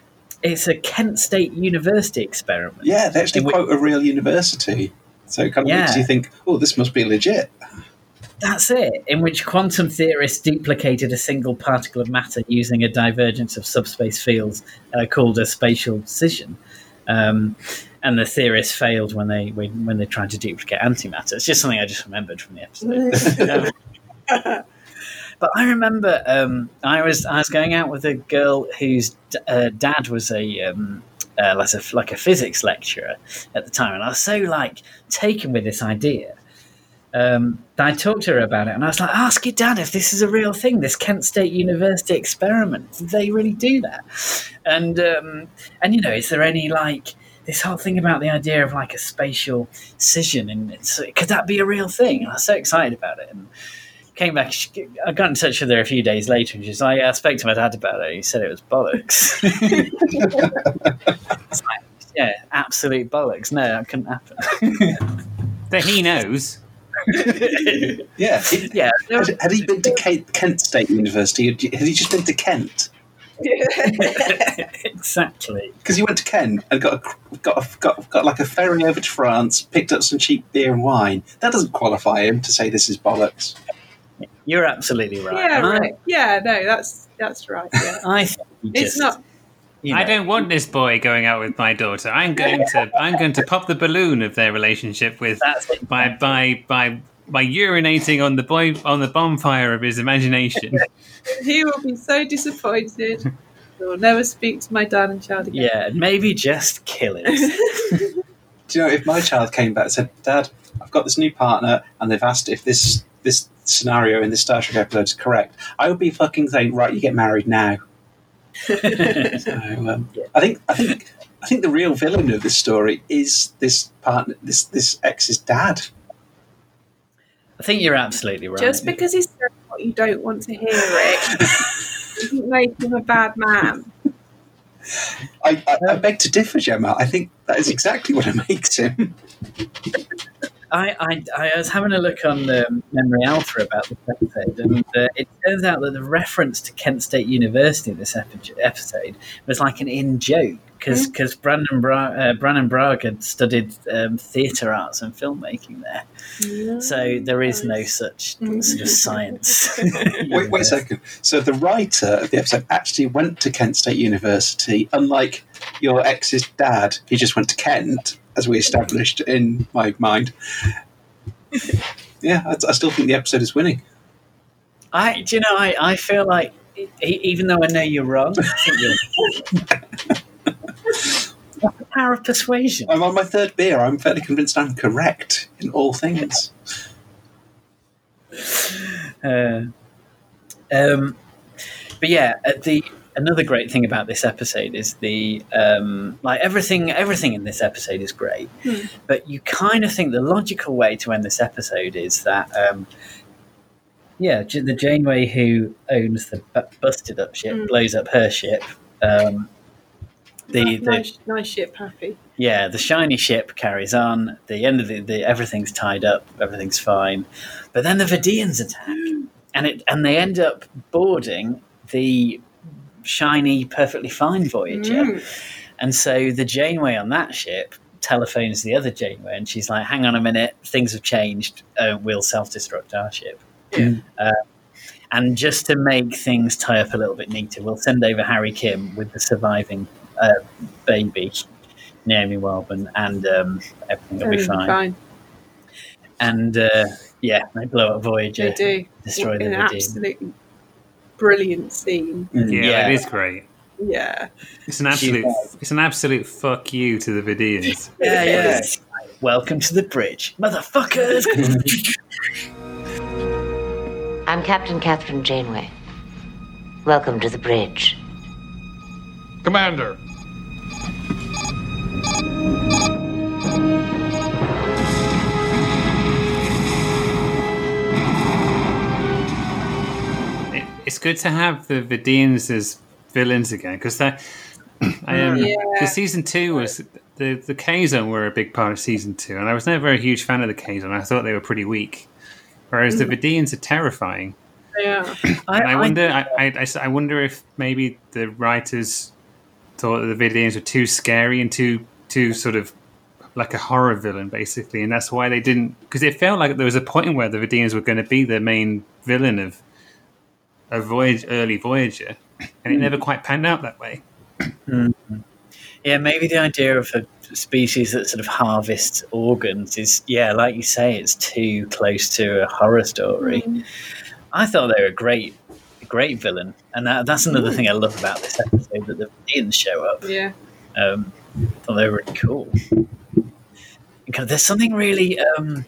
it's a Kent State University experiment. Yeah, they actually In which- quote a real university, so it kind of makes you think, "Oh, this must be legit." That's it, in which quantum theorists duplicated a single particle of matter using a divergence of subspace fields uh, called a spatial scission. Um, and the theorists failed when they when, when they tried to duplicate antimatter. It's just something I just remembered from the episode. But I remember um, I was I was going out with a girl whose d- uh, dad was a um, uh, like a like a physics lecturer at the time, and I was so like taken with this idea. Um, I talked to her about it, and I was like, "Ask your dad if this is a real thing. This Kent State University experiment. Did they really do that?" And um, and you know, is there any like this whole thing about the idea of like a spatial scission, and could that be a real thing? And I was so excited about it, and came back. She, I got in touch with her a few days later, and she's like, "Yeah, I spoke to my dad about it. He said it was bollocks." Like, yeah, absolute bollocks. No, that couldn't happen. That he knows. Yeah. It- yeah, there was- Had, had he been to Kent, Kent State University? Had he just been to Kent? exactly. Because he went to Kent and got a, got, a, got got like a ferry over to France, picked up some cheap beer and wine. That doesn't qualify him to say this is bollocks. You're absolutely right. Yeah, And I- right. Yeah, no, that's that's right. Yeah. I, think It's just, not. You know, I don't want this boy going out with my daughter. I'm going to I'm going to pop the balloon of their relationship with That's by by by by urinating on the boy on the bonfire of his imagination. He will be so disappointed. He will never speak to my dad and child again. Yeah, maybe just kill it. Do you know if my child came back and said, "Dad, I've got this new partner, and they've asked if this this scenario in this Star Trek episode is correct," I would be fucking saying, "Right, you get married now." So um, I think I think I think the real villain of this story is this partner, this this ex's dad. I think you're absolutely right. Just because he's saying what you don't want to hear it doesn't make him a bad man. I, I, I beg to differ, Gemma. I think that is exactly what it makes him. I, I, I was having a look on um, Memory Alpha about this episode, and uh, it turns out that the reference to Kent State University in this epi- episode was like an in joke because because Brannon Bra- uh, Brannon Braga had studied um, theatre arts and filmmaking there, so there is no such sort of science. Wait, wait a second. So the writer of the episode actually went to Kent State University, unlike your ex's dad. He just went to Kent, as we established in my mind. Yeah, I, I still think the episode is winning. I, do you know, I, I feel like even though I know you're wrong, I think you're. That's the power of persuasion. I'm on my third beer. I'm fairly convinced I'm correct in all things. Uh, um, but yeah, the another great thing about this episode is the um, like everything. Everything in this episode is great, but you kind of think the logical way to end this episode is that. Um, yeah, the Janeway who owns the busted up ship blows up her ship. Um, the, the nice, nice ship, happy. yeah, the shiny ship carries on. The end of the, the everything's tied up, everything's fine. But then the Vidians attack, and it and they end up boarding the shiny, perfectly fine Voyager. And so the Janeway on that ship telephones the other Janeway, and she's like, "Hang on a minute, things have changed. Uh, we'll self-destruct our ship." Uh, and just to make things tie up a little bit neater, we'll send over Harry Kim with the surviving uh, baby, Naomi Wildman, and um, everything will be fine. fine. And uh, yeah, they blow up Voyager, They do. destroy the An Vidian. absolutely brilliant scene. Mm. Yeah, Yeah. it is great. Yeah. It's an absolute it's an absolute fuck you to the Vidians. Yeah, yeah. Welcome to the bridge, motherfuckers. I'm Captain Kathryn Janeway. Welcome to the bridge. Commander. It's good to have the Vidians as villains again because that I am Yeah. because season two was the the Kazon were a big part of season two, and I was never a huge fan of the Kazon. I thought they were pretty weak, whereas the mm. Vidians are terrifying. Yeah. I, And I I- wonder, I, I, I I wonder if maybe the writers thought that the Vidians were too scary and too too sort of like a horror villain, basically, and that's why they didn't. Because it felt like there was a point where the Vidians were going to be the main villain of a voyage, early Voyager, and it never quite panned out that way. Yeah, maybe the idea of a species that sort of harvests organs is, yeah, like you say, it's too close to a horror story. I thought they were a great, great villain, and that, that's another thing I love about this episode that the Vidians show up. Yeah. Um, I thought they were really cool. Because there's something really um,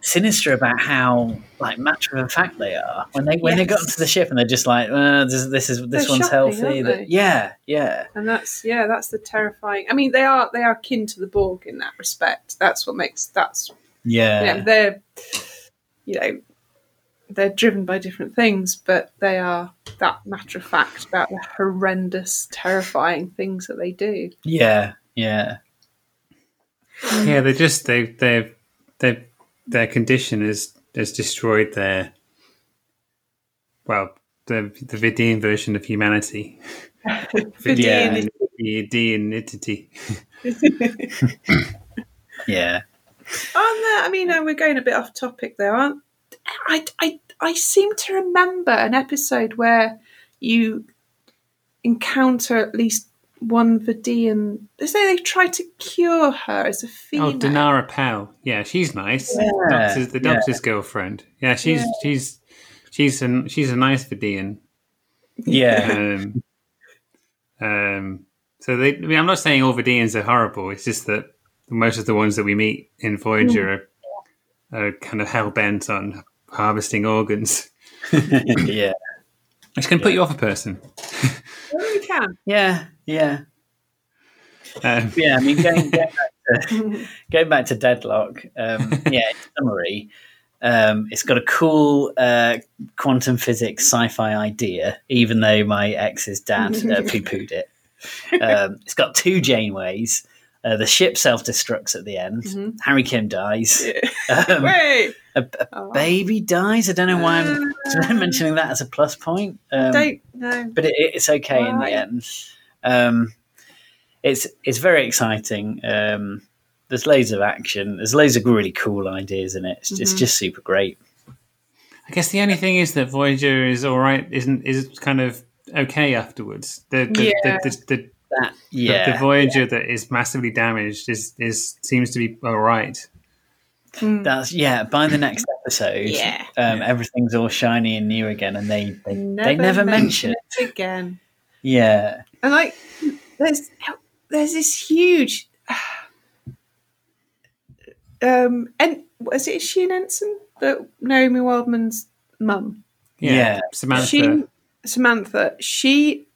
sinister about how like matter of fact they are when they when they got Yes. onto the ship and they're just like, uh, this, this is this They're one's shocking, healthy. That, yeah, yeah, And that's yeah, that's the terrifying. I mean, they are they are kin to the Borg in that respect. That's what makes that's yeah. you know, they're you know they're driven by different things, but they are that matter of fact about the horrendous, terrifying things that they do. Yeah, yeah, Yeah, they just they they they their condition has has destroyed their well the the Vidian version of humanity. Vidian the Vidianity. yeah. On that, I mean, uh, we're going a bit off topic there, aren't? I, I, I seem to remember an episode where you encounter at least one Vidian. They say they try to cure her as a female. Oh, Danara Pel. Yeah, she's nice. Yeah, Doctor's, the yeah. doctor's girlfriend. Yeah, she's Yeah. she's she's a she's a nice Vidian. Yeah, Um, um, so they, I mean, I'm not saying all Vidians are horrible. It's just that most of the ones that we meet in Voyager are, are kind of hell bent on harvesting organs, yeah, which can put you off a person. Well, you can. yeah, yeah, Um, yeah. I mean, going, going back to going back to Deadlock. Um, yeah, in summary, um, it's got a cool uh, quantum physics sci-fi idea, even though my ex's dad uh, poo-pooed it. Um, it's got two Janeways. Uh, the ship self-destructs at the end. Harry Kim dies. Um, Wait, a, a Oh. baby dies. I don't know why I'm mentioning that as a plus point. Um, don't no. but it, it's okay in the end. Um, it's it's very exciting. Um, there's loads of action. There's loads of really cool ideas in it. It's, it's Mm-hmm. just super great. I guess the only thing is that Voyager is all right. Isn't is kind of okay afterwards. The the, Yeah. the, the, the, That yeah, the Voyager that is massively damaged is is seems to be all right. That's yeah. By the next episode, Yeah. um, everything's all shiny and new again, and they they Never, they never mention. it again. Yeah, And like, there's there's this huge. Um, and was it is she an ensign? That Naomi Wildman's mum. Yeah, Yeah. Samantha. She Samantha. She,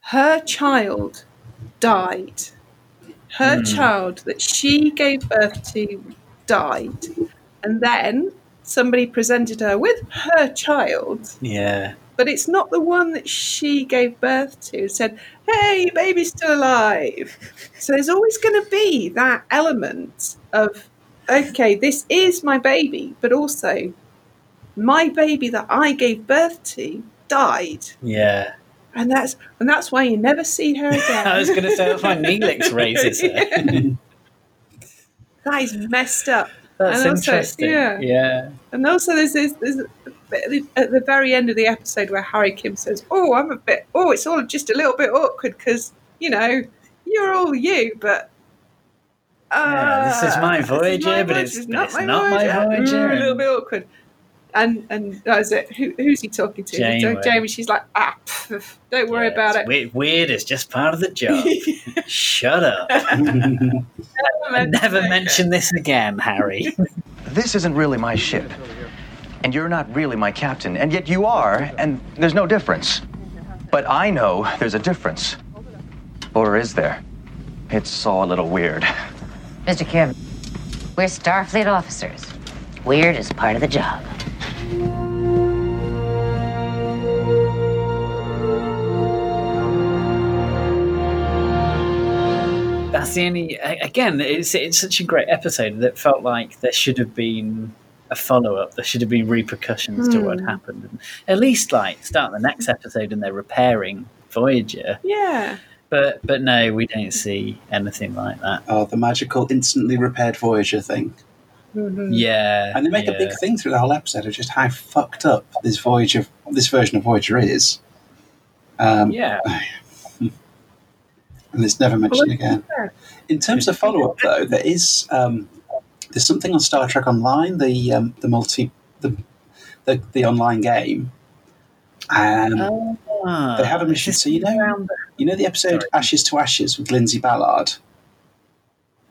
her child, died. Her child that she gave birth to died, and then somebody presented her with her child yeah, but it's not the one that she gave birth to. Said, "Hey, baby's still alive." So there's always going to be that element of, okay, this is my baby, but also my baby that I gave birth to died, yeah. and that's and that's why you never see her again. I was going to say that's why Neelix raises her. that is messed up. That's And also- interesting. yeah. yeah. And also, there's this, there's at the very end of the episode where Harry Kim says, "Oh, I'm a bit. Oh, it's all just a little bit awkward because you know you're all you, but." Yeah, this is my uh, Voyager, my but Voyager, it's- but it's not my Ooh, Voyager, a little bit awkward. And and that was it. Who, who's he talking to? Janeway. Jamie. She's like, ah, pff, don't worry Yeah, about it's it. Weird, weird is just part of the job. Shut up. Never Never mention mention this again, Harry. This isn't really my ship. And you're not really my captain. And yet you are, and there's no difference. But I know there's a difference. Or is there? It's all a little weird. Mr. Kim, we're Starfleet officers. Weird is part of the job. That's the only. Again, it's it's such a great episode that felt like there should have been a follow up. There should have been repercussions to what hmm. happened. And at least like start the next episode and they're repairing Voyager. Yeah. But but no, we don't see anything like that. Oh, the magical instantly repaired Voyager thing. Yeah, And they make yeah. a big thing through the whole episode of just how fucked up this Voyager, this version of Voyager is. Um, Yeah, and it's never mentioned Well, again. yeah. In terms of follow up, though, there is um, there's something on Star Trek Online, the um, the multi the the, the online game. And Ah, they have a mission. So you know, around the- you know the episode Sorry. Ashes to Ashes with Lindsay Ballard.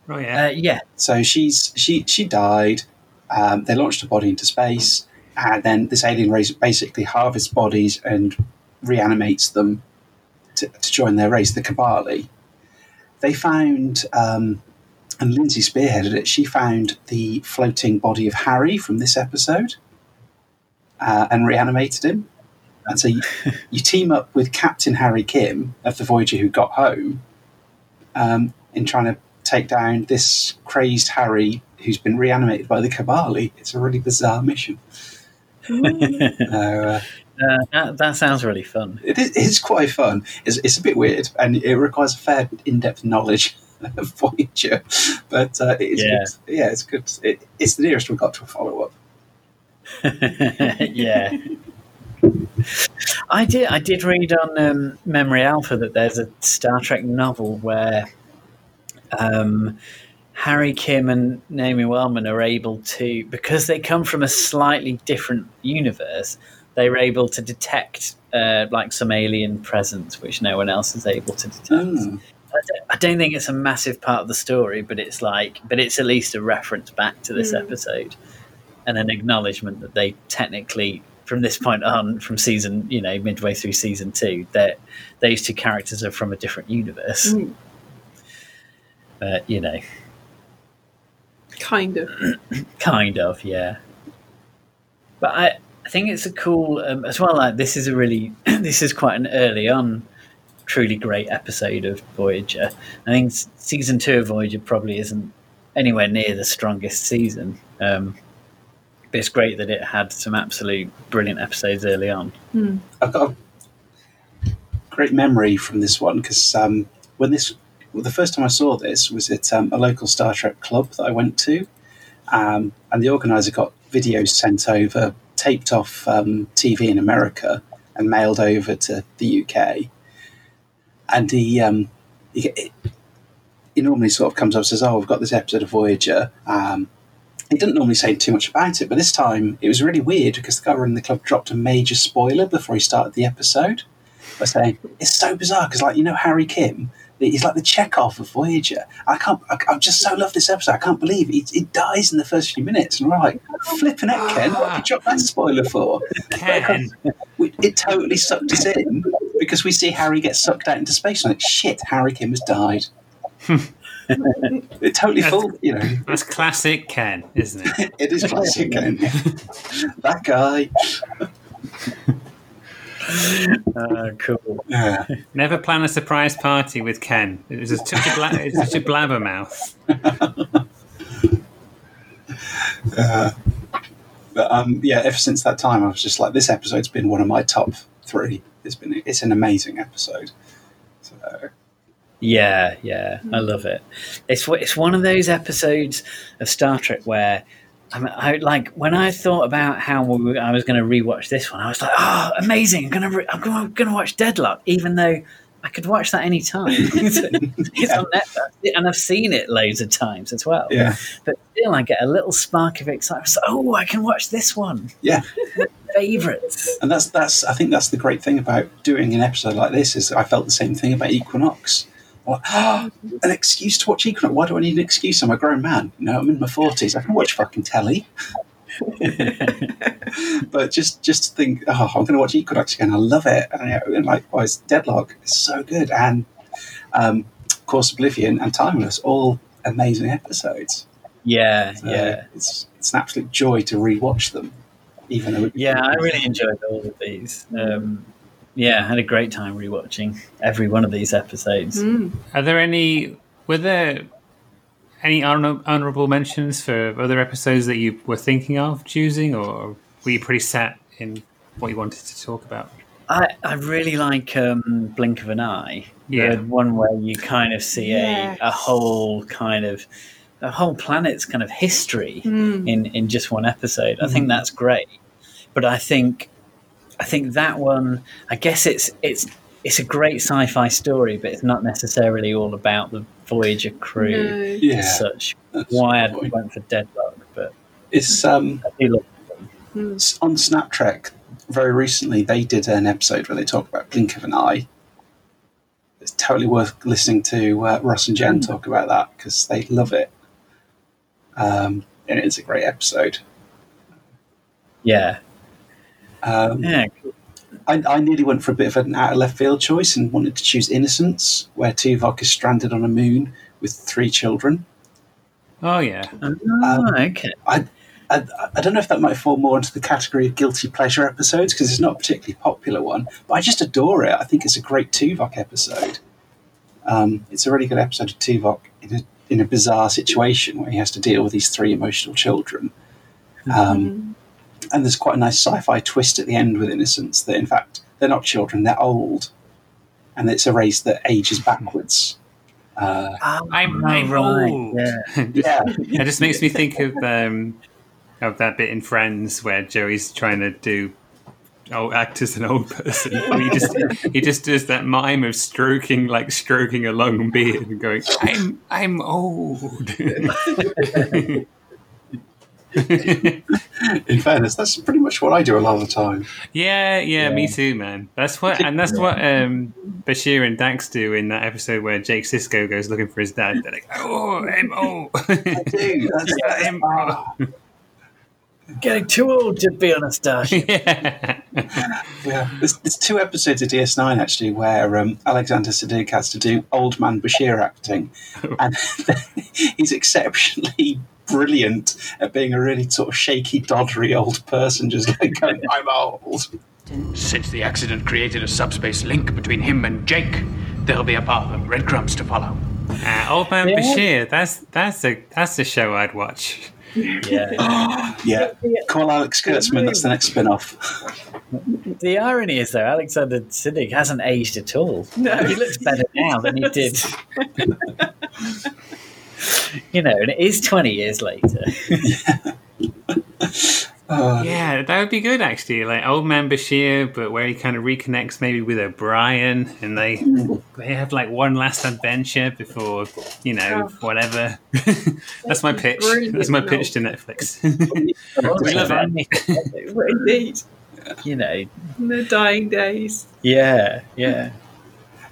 Oh yeah. Uh, yeah, So she's she she died. Um, they launched her body into space, and then this alien race basically harvests bodies and reanimates them to, to join their race, the Kobali. They found, um, and Lindsay spearheaded it. She found the floating body of Harry from this episode, uh, and reanimated him. And so you, you team up with Captain Harry Kim of the Voyager who got home, um, in trying to take down this crazed Harry who's been reanimated by the Kobali. It's a really bizarre mission. Uh, uh, that, that sounds really fun. it is, it's quite fun. It's, it's a bit weird and it requires a fair in-depth knowledge of Voyager, but uh, it is Yeah. good. Yeah, it's good. It, it's the nearest we got to a follow-up. yeah. I did. I did read on um, Memory Alpha that there's a Star Trek novel where um, Harry Kim and Naomi Wellman are able to, because they come from a slightly different universe, they're able to detect uh, like some alien presence which no one else is able to detect. Mm. I don't- I don't think it's a massive part of the story, but it's like, but it's at least a reference back to this episode and an acknowledgement that they technically, from this point on, from season, you know, midway through season two, that those two characters are from a different universe. Mm. But you know, Kind of. kind of, yeah. But I, I think it's a cool um, as well. Like this is a really, this is quite an early on, truly great episode of Voyager. I think s- season two of Voyager probably isn't anywhere near the strongest season. Um, but it's great that it had some absolute brilliant episodes early on. I've got a great memory from this one because um, when this, well, the first time I saw this was at um, a local Star Trek club that I went to, um, and the organizer got videos sent over, taped off um, TV in America, and mailed over to the UK. And he, um, he, he normally sort of comes up and says, "Oh, we've got this episode of Voyager." Um, he didn't normally say too much about it, but this time it was really weird because the guy running the club dropped a major spoiler before he started the episode by saying it's so bizarre because, like, you know, Harry Kim, he's like the Chekhov of Voyager. I can't, I, I just so love this episode. I can't believe he, he dies in the first few minutes, and we're like, flipping it, Ken. What did you drop that spoiler for? Ken. We, it totally sucked us in because we see Harry get sucked out into space. And like, shit, Harry Kim has died. it totally fooled, you know. That's classic Ken, isn't it? It is classic Ken. that guy. Uh, cool. Yeah. Never plan a surprise party with Ken. It was a, such a, bla- it's such a blabbermouth. But um, yeah, ever since that time, I was just like, this episode's been one of my top three. It's been, it's an amazing episode. So, Yeah, yeah, I love it. It's it's one of those episodes of Star Trek where I, mean, I like when I thought about how we were, I was going to rewatch this one. I was like, oh, amazing! I'm gonna re- I'm gonna, watch Deadlock, even though I could watch that any time. it's on Netflix, and I've seen it loads of times as well. yeah, But still, I get a little spark of excitement. So, oh, I can watch this one. yeah. Favorites. And that's that's I think that's the great thing about doing an episode like this is I felt the same thing about Equinox. Like, oh, an excuse to watch Equinox. Why do I need an excuse? I'm a grown man. You know, I'm in my forties. I can watch fucking telly. but just just to think, oh, I'm going to watch Equinox again. I love it. And, and likewise, Deadlock is so good. And um, of course, Oblivion and Timeless, all amazing episodes. Yeah, So yeah, it's it's an absolute joy to rewatch them. Even though yeah. I really enjoyed all of these. Um, yeah, I had a great time rewatching every one of these episodes. Hmm. Are there any? Were there any honorable mentions for other episodes that you were thinking of choosing, or were you pretty set in what you wanted to talk about? I, I really like um, Blink of an Eye. Yeah. The one where you kind of see Yes. a, a whole kind of a whole planet's kind of history hmm. in, in just one episode. I think hmm. that's great. But I think I think that one I guess it's it's it's a great sci-fi story, but it's not necessarily all about the Voyager crew No. Yeah. as such. That's Why I the went for Deadlock, but It's um I do love them. S- on Snap Trek, very recently, they did an episode where they talk about Blink of an Eye. It's totally worth listening to uh, Ross and Jen talk about that because they love it. Um, and it's a great episode. Yeah. Um, Yeah. I, I nearly went for a bit of an out of left field choice and wanted to choose Innocence, where Tuvok is stranded on a moon with three children. Oh yeah. Oh, okay. I, I, I don't know if that might fall more into the category of guilty pleasure episodes because it's not a particularly popular one, but I just adore it. I think it's a great Tuvok episode. Um, it's a really good episode of Tuvok in a, in a bizarre situation where he has to deal with these three emotional children. Um, and there's quite a nice sci-fi twist at the end with Innocence that, in fact, they're not children; they're old, and it's a race that ages backwards. Uh, I'm, Oh, I'm right, old. yeah. yeah, It just makes me think of um, of that bit in Friends where Joey's trying to do oh act as an old person. He just he just does that mime of stroking like stroking a long beard and going, I'm I'm old. in fairness, that's pretty much what I do a lot of the time. Yeah, yeah, me too, man. That's what, and that's what um, Bashir and Dax do in that episode where Jake Sisko goes looking for his dad. They're like, "Oh, I'm old." Dude, that's, Yeah, Getting too old to be on a starship. yeah. Yeah, there's, there's two episodes of DS9 actually where um, Alexander Siddig has to do old man Bashir acting, and he's exceptionally brilliant at being a really sort of shaky, doddery old person, just like going, "I'm old." Since the accident created a subspace link between him and Jake, there'll be a path of breadcrumbs to follow. Uh, Old Man Bashir. That's that's a that's a show I'd watch. Yeah. Yeah, call Alex Kurtzman. That's the next spin-off. The irony is, though, Alexander Siddig hasn't aged at all. No. He looks better now than he did. you know, and it is 20 years later. Yeah, that would be good actually. Like Old Man Bashir, but where he kind of reconnects maybe with O'Brien, and they they have like one last adventure before you know whatever. That's my pitch. That's my pitch to Netflix. we love it. Indeed, You know, in the dying days. yeah, yeah.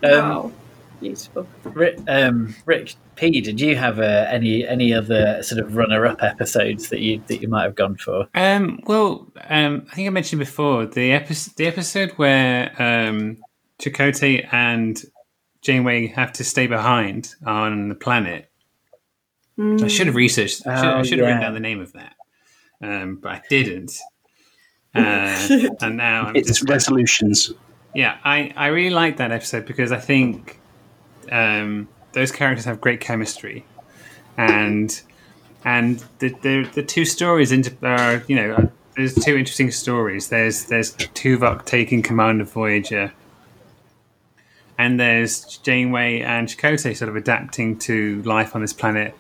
Um, wow, beautiful. Rick, um, Rick P, did you have uh, any any other sort of runner-up episodes that you that you might have gone for? Um, well, um, I think I mentioned before the episode the episode where um, Chakotay and Janeway have to stay behind on the planet. I should have researched. I should, I Oh, should have written down the name of that, um, but I didn't. Uh, and now I'm It's just resolutions. yeah. I, I really like that episode because I think um, those characters have great chemistry, and and the the, the two stories inter- are you know there's two interesting stories. There's there's Tuvok taking command of Voyager, and there's Janeway and Chakotay sort of adapting to life on this planet.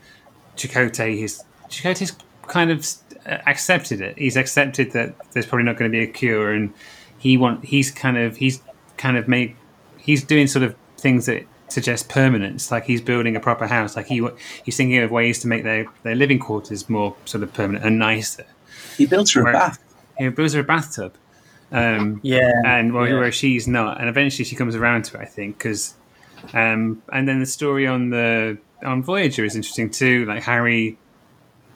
Chakotay, he's Chakotay's kind of uh, accepted it. He's accepted that there's probably not going to be a cure, and he want he's kind of he's kind of made he's doing sort of things that suggest permanence. Like he's building a proper house. Like he he's thinking of ways to make their their living quarters more sort of permanent and nicer. He builds her a bath. He builds her a bathtub. Um, Yeah, and where, yeah. where she's not, and eventually she comes around to it, I think, because, um, and then the story on the on Voyager is interesting too. Like Harry,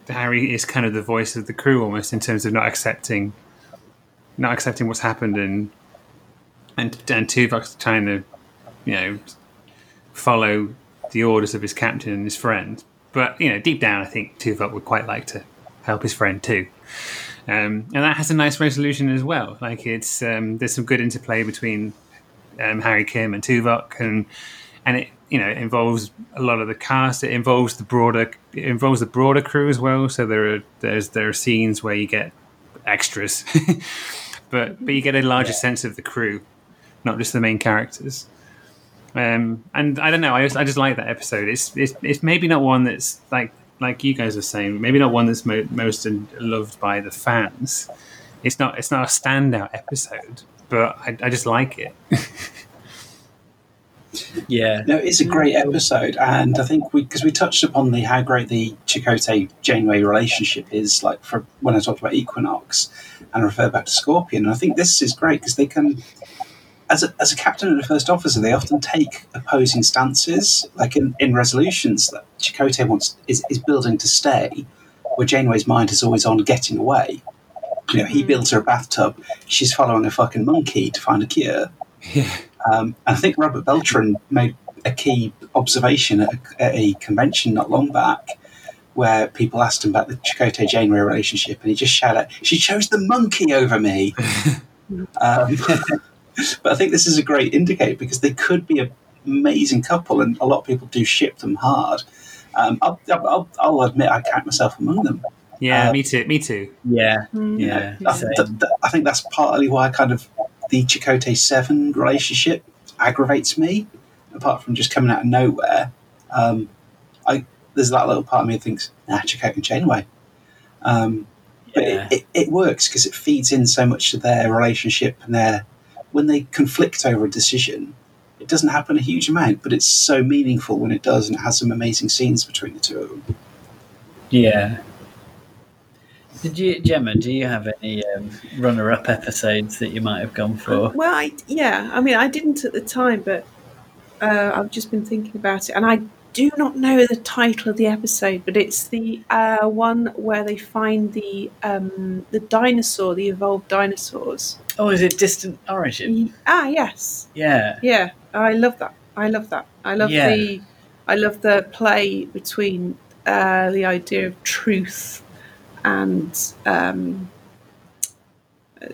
Harry is kind of the voice of the crew almost in terms of not accepting, not accepting what's happened, and and and Tuvok's trying to, you know, follow the orders of his captain and his friend. But you know, deep down, I think Tuvok would quite like to help his friend too. Um, and that has a nice resolution as well. Like it's um, there's some good interplay between um, Harry Kim and Tuvok, and and it you know it involves a lot of the cast. It involves the broader it involves the broader crew as well. So there are there's there are scenes where you get extras, but but you get a larger sense of the crew, not just the main characters. Um, and I don't know. I just, I just like that episode. It's, it's it's maybe not one that's like like you guys are saying. Maybe not one that's mo- most loved by the fans. It's not it's not a standout episode, but I, I just like it. Yeah. No, it's a great episode, and I think we because we touched upon the how great the Chakotay Janeway relationship is. Like for when I talked about Equinox, and I refer back to Scorpion, and I think this is great because they can, as a, as a captain and a first officer, they often take opposing stances. Like in, in resolutions that Chakotay wants is, is building to stay, where Janeway's mind is always on getting away. You know, he builds her a bathtub, she's following a fucking monkey to find a cure. Um, and I think Robert Beltran made a key observation at a, at a convention not long back where people asked him about the Chakotay Janeway relationship, and he just shouted, out, She chose the monkey over me. um, but I think this is a great indicator because they could be an amazing couple, and a lot of people do ship them hard. Um, I'll, I'll, I'll admit I count myself among them. Yeah, Uh, me too. Me too. Yeah. Mm. Yeah. I, th- th- I think that's partly why kind of the Chakotay Seven relationship aggravates me. Apart from just coming out of nowhere, um, I there's that little part of me that thinks, nah, Chakotay and Janeway. Um, but Yeah. it, it, it works because it feeds in so much to their relationship and their when they conflict over a decision. It doesn't happen a huge amount, but it's so meaningful when it does, and it has some amazing scenes between the two of them. Yeah. Did you, Gemma? Do you have any um, runner-up episodes that you might have gone for? Well, I, yeah, I mean, I didn't at the time, but uh, I've just been thinking about it, and I do not know the title of the episode, but it's the uh, one where they find the um, the dinosaur, the evolved dinosaurs. Oh, is it Distant Origin? Ah, yes, Yeah. yeah, I love that. I love that. I love Yeah. the, I love the play between uh, the idea of truth and um,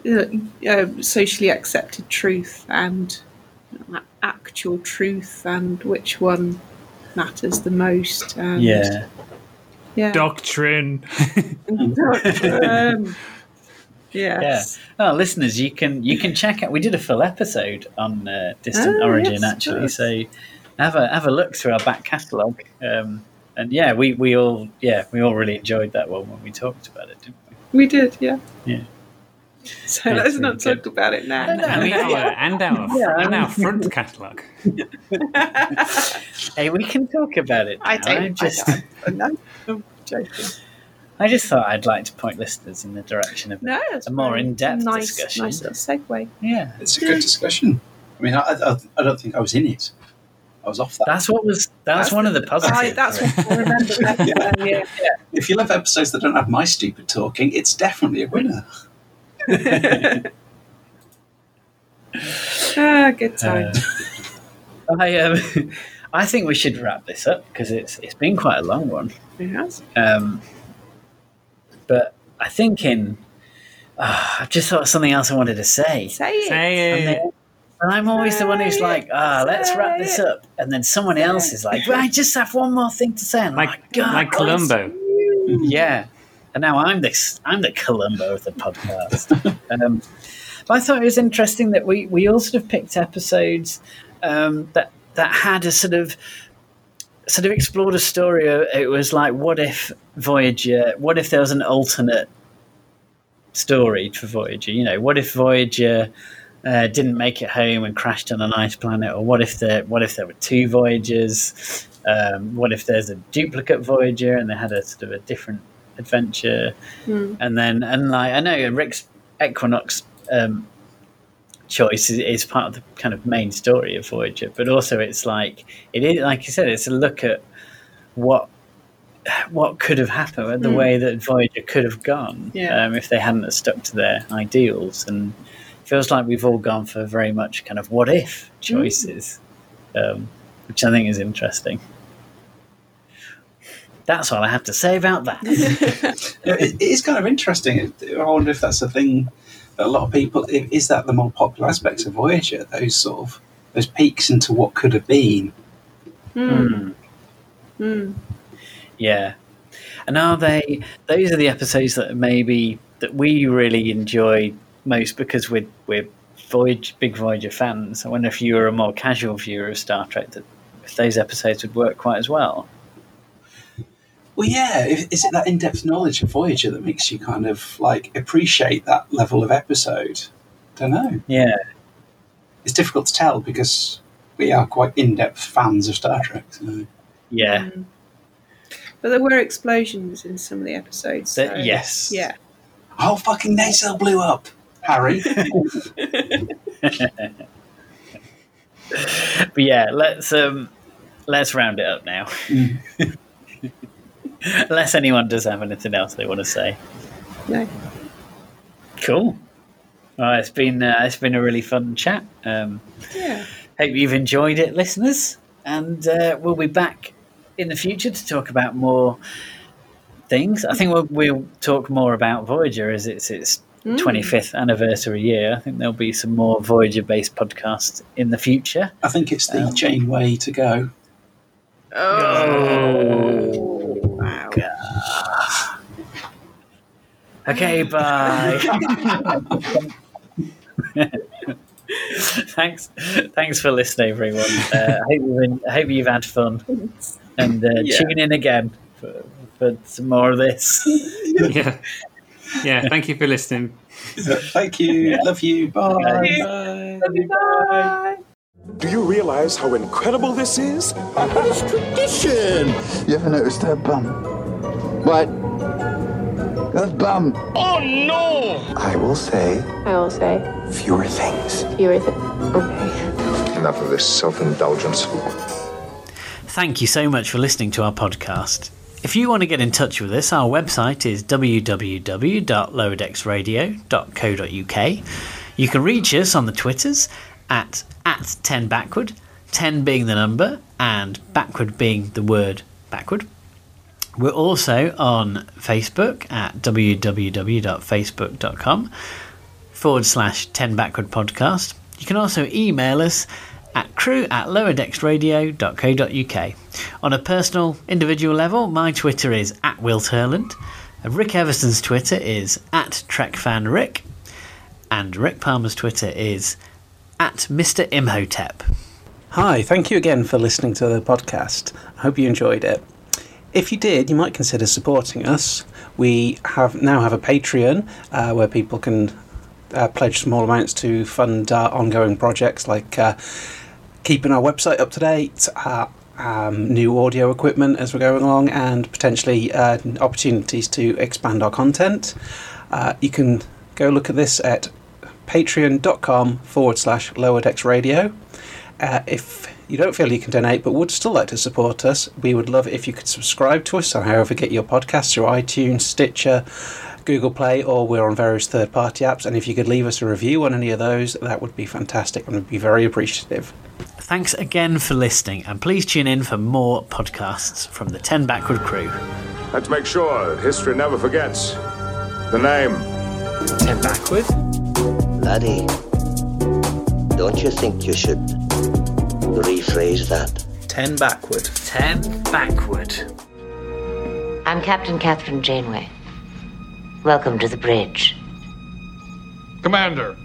uh, uh, socially accepted truth and actual truth and which one matters the most. And, Yeah. yeah. Doctrine. Um, Yeah. yes. Oh, listeners, you can you can check out. We did a full episode on uh, Distant Oh, Origin yes, actually, yes. so have a have a look through our back catalogue. Um, and yeah, we, we all yeah we all really enjoyed that one when we talked about it, didn't we? We did, yeah. Yeah. So Yeah, let's not really talk about it now. and our, and our, Yeah, and our front catalogue. Hey, we can talk about it. I don't. I'm just I don't. No, I'm joking. I just thought I'd like to point listeners in the direction of No, a more in-depth nice, discussion. Nice little segue. yeah. It's a good discussion. I mean, I, I, I don't think I was in it. I was off that. That's what was that's, That's one of the puzzles. I, that's what I remember. That, uh, yeah. If you love episodes that don't have my stupid talking, it's definitely a winner. Ah, good time. Uh, I um, I think we should wrap this up because it's it's been quite a long one. yes. Um, but I think in ah, I've just thought of something else I wanted to say. Say it. Say it. and I'm always the one who's Say like, it. ah, let's wrap Say this up. And then someone else is like, well, I just have one more thing to say. And I'm Like, like, God, like what is- Columbo. Yeah. And now I'm the I'm the Columbo of the podcast. um, but I thought it was interesting that we, we all sort of picked episodes um, that that had a sort of sort of explored a story. It was like, what if Voyager? What if there was an alternate story for Voyager? You know, what if Voyager uh, didn't make it home and crashed on an ice planet, or what if there what if there were two Voyagers? Um, what if there's a duplicate Voyager and they had a sort of a different adventure? And then and like I know Rick's Equinox um, choice is, is part of the kind of main story of Voyager, but also it's like it is like you said, it's a look at what what could have happened, the way that Voyager could have gone Yeah. um, if they hadn't stuck to their ideals, and it feels like we've all gone for very much kind of what if choices, um, which I think is interesting. That's all I have to say about that. It, it is kind of interesting. I wonder if that's a thing that a lot of people is that the more popular aspects of Voyager, those sort of those peeks into what could have been. Hmm. Yeah. And are they? Those are the episodes that maybe that we really enjoy most because we're we're Voyage big Voyager fans. I wonder if you were a more casual viewer of Star Trek, that if those episodes would work quite as well. Well, yeah, if, is it that in-depth knowledge of Voyager that makes you kind of like appreciate that level of episode? Don't know. Yeah. It's difficult to tell because we are quite in-depth fans of Star Trek. So. Yeah. Mm. But there were explosions in some of the episodes. That- so- yes. Yeah. Oh, fucking nacelle blew up, Harry. But yeah, let's um let's round it up now. Unless anyone does have anything else they want to say. No. Cool. Well, it's been uh, it's been a really fun chat. Um, Yeah. hope you've enjoyed it, listeners, and uh, we'll be back in the future to talk about more things. I think we'll, we'll talk more about Voyager as it's its Mm. 25th anniversary year. I think there'll be some more Voyager based podcasts in the future. I think it's the Janeway to go. Oh, Okay, bye. thanks, thanks for listening, everyone. Uh, I, hope you've been, I hope you've had fun, and uh, Yeah. tune in again for, for some more of this. yeah. Yeah. Thank you for listening. Thank you. Love you. Bye. Bye. Bye. Do you realize how incredible this is? It's tradition! You ever noticed her bum? What? Her bum. Oh no! I will say I will say fewer things. fewer things. Okay. Enough of this self indulgence. Thank you so much for listening to our podcast. If you want to get in touch with us, our website is www.lowerdecksradio.co.uk. You can reach us on the Twitters at at 10 backward, 10 being the number and backward being the word backward. We're also on Facebook at www.facebook.com forward slash 10 backward podcast. You can also email us at crew at lowerdecksradio.co.uk. On a personal, individual level, my Twitter is at Will Turland. Rick Everson's Twitter is at TrekFanRick. And Rick Palmer's Twitter is at Mr. Imhotep. Hi, thank you again for listening to the podcast. I hope you enjoyed it. If you did, you might consider supporting us. We have now have a Patreon uh, where people can uh, pledge small amounts to fund our ongoing projects like uh, keeping our website up to date, uh, um, new audio equipment as we're going along, and potentially uh, opportunities to expand our content. Uh, you can go look at this at patreon.com forward slash lower decks radio. Uh, if you don't feel you can donate but would still like to support us, we would love it if you could subscribe to us on however get your podcast through iTunes, Stitcher, Google Play, or we're on various third party apps. And if you could leave us a review on any of those, that would be fantastic and we'd be very appreciative. Thanks again for listening, and please tune in for more podcasts from the 10 Backward crew. Let's make sure that history never forgets the name. 10 Backward? Laddie, don't you think you should rephrase that. Ten backward. Ten backward. I'm Captain Kathryn Janeway. Welcome to the bridge. Commander.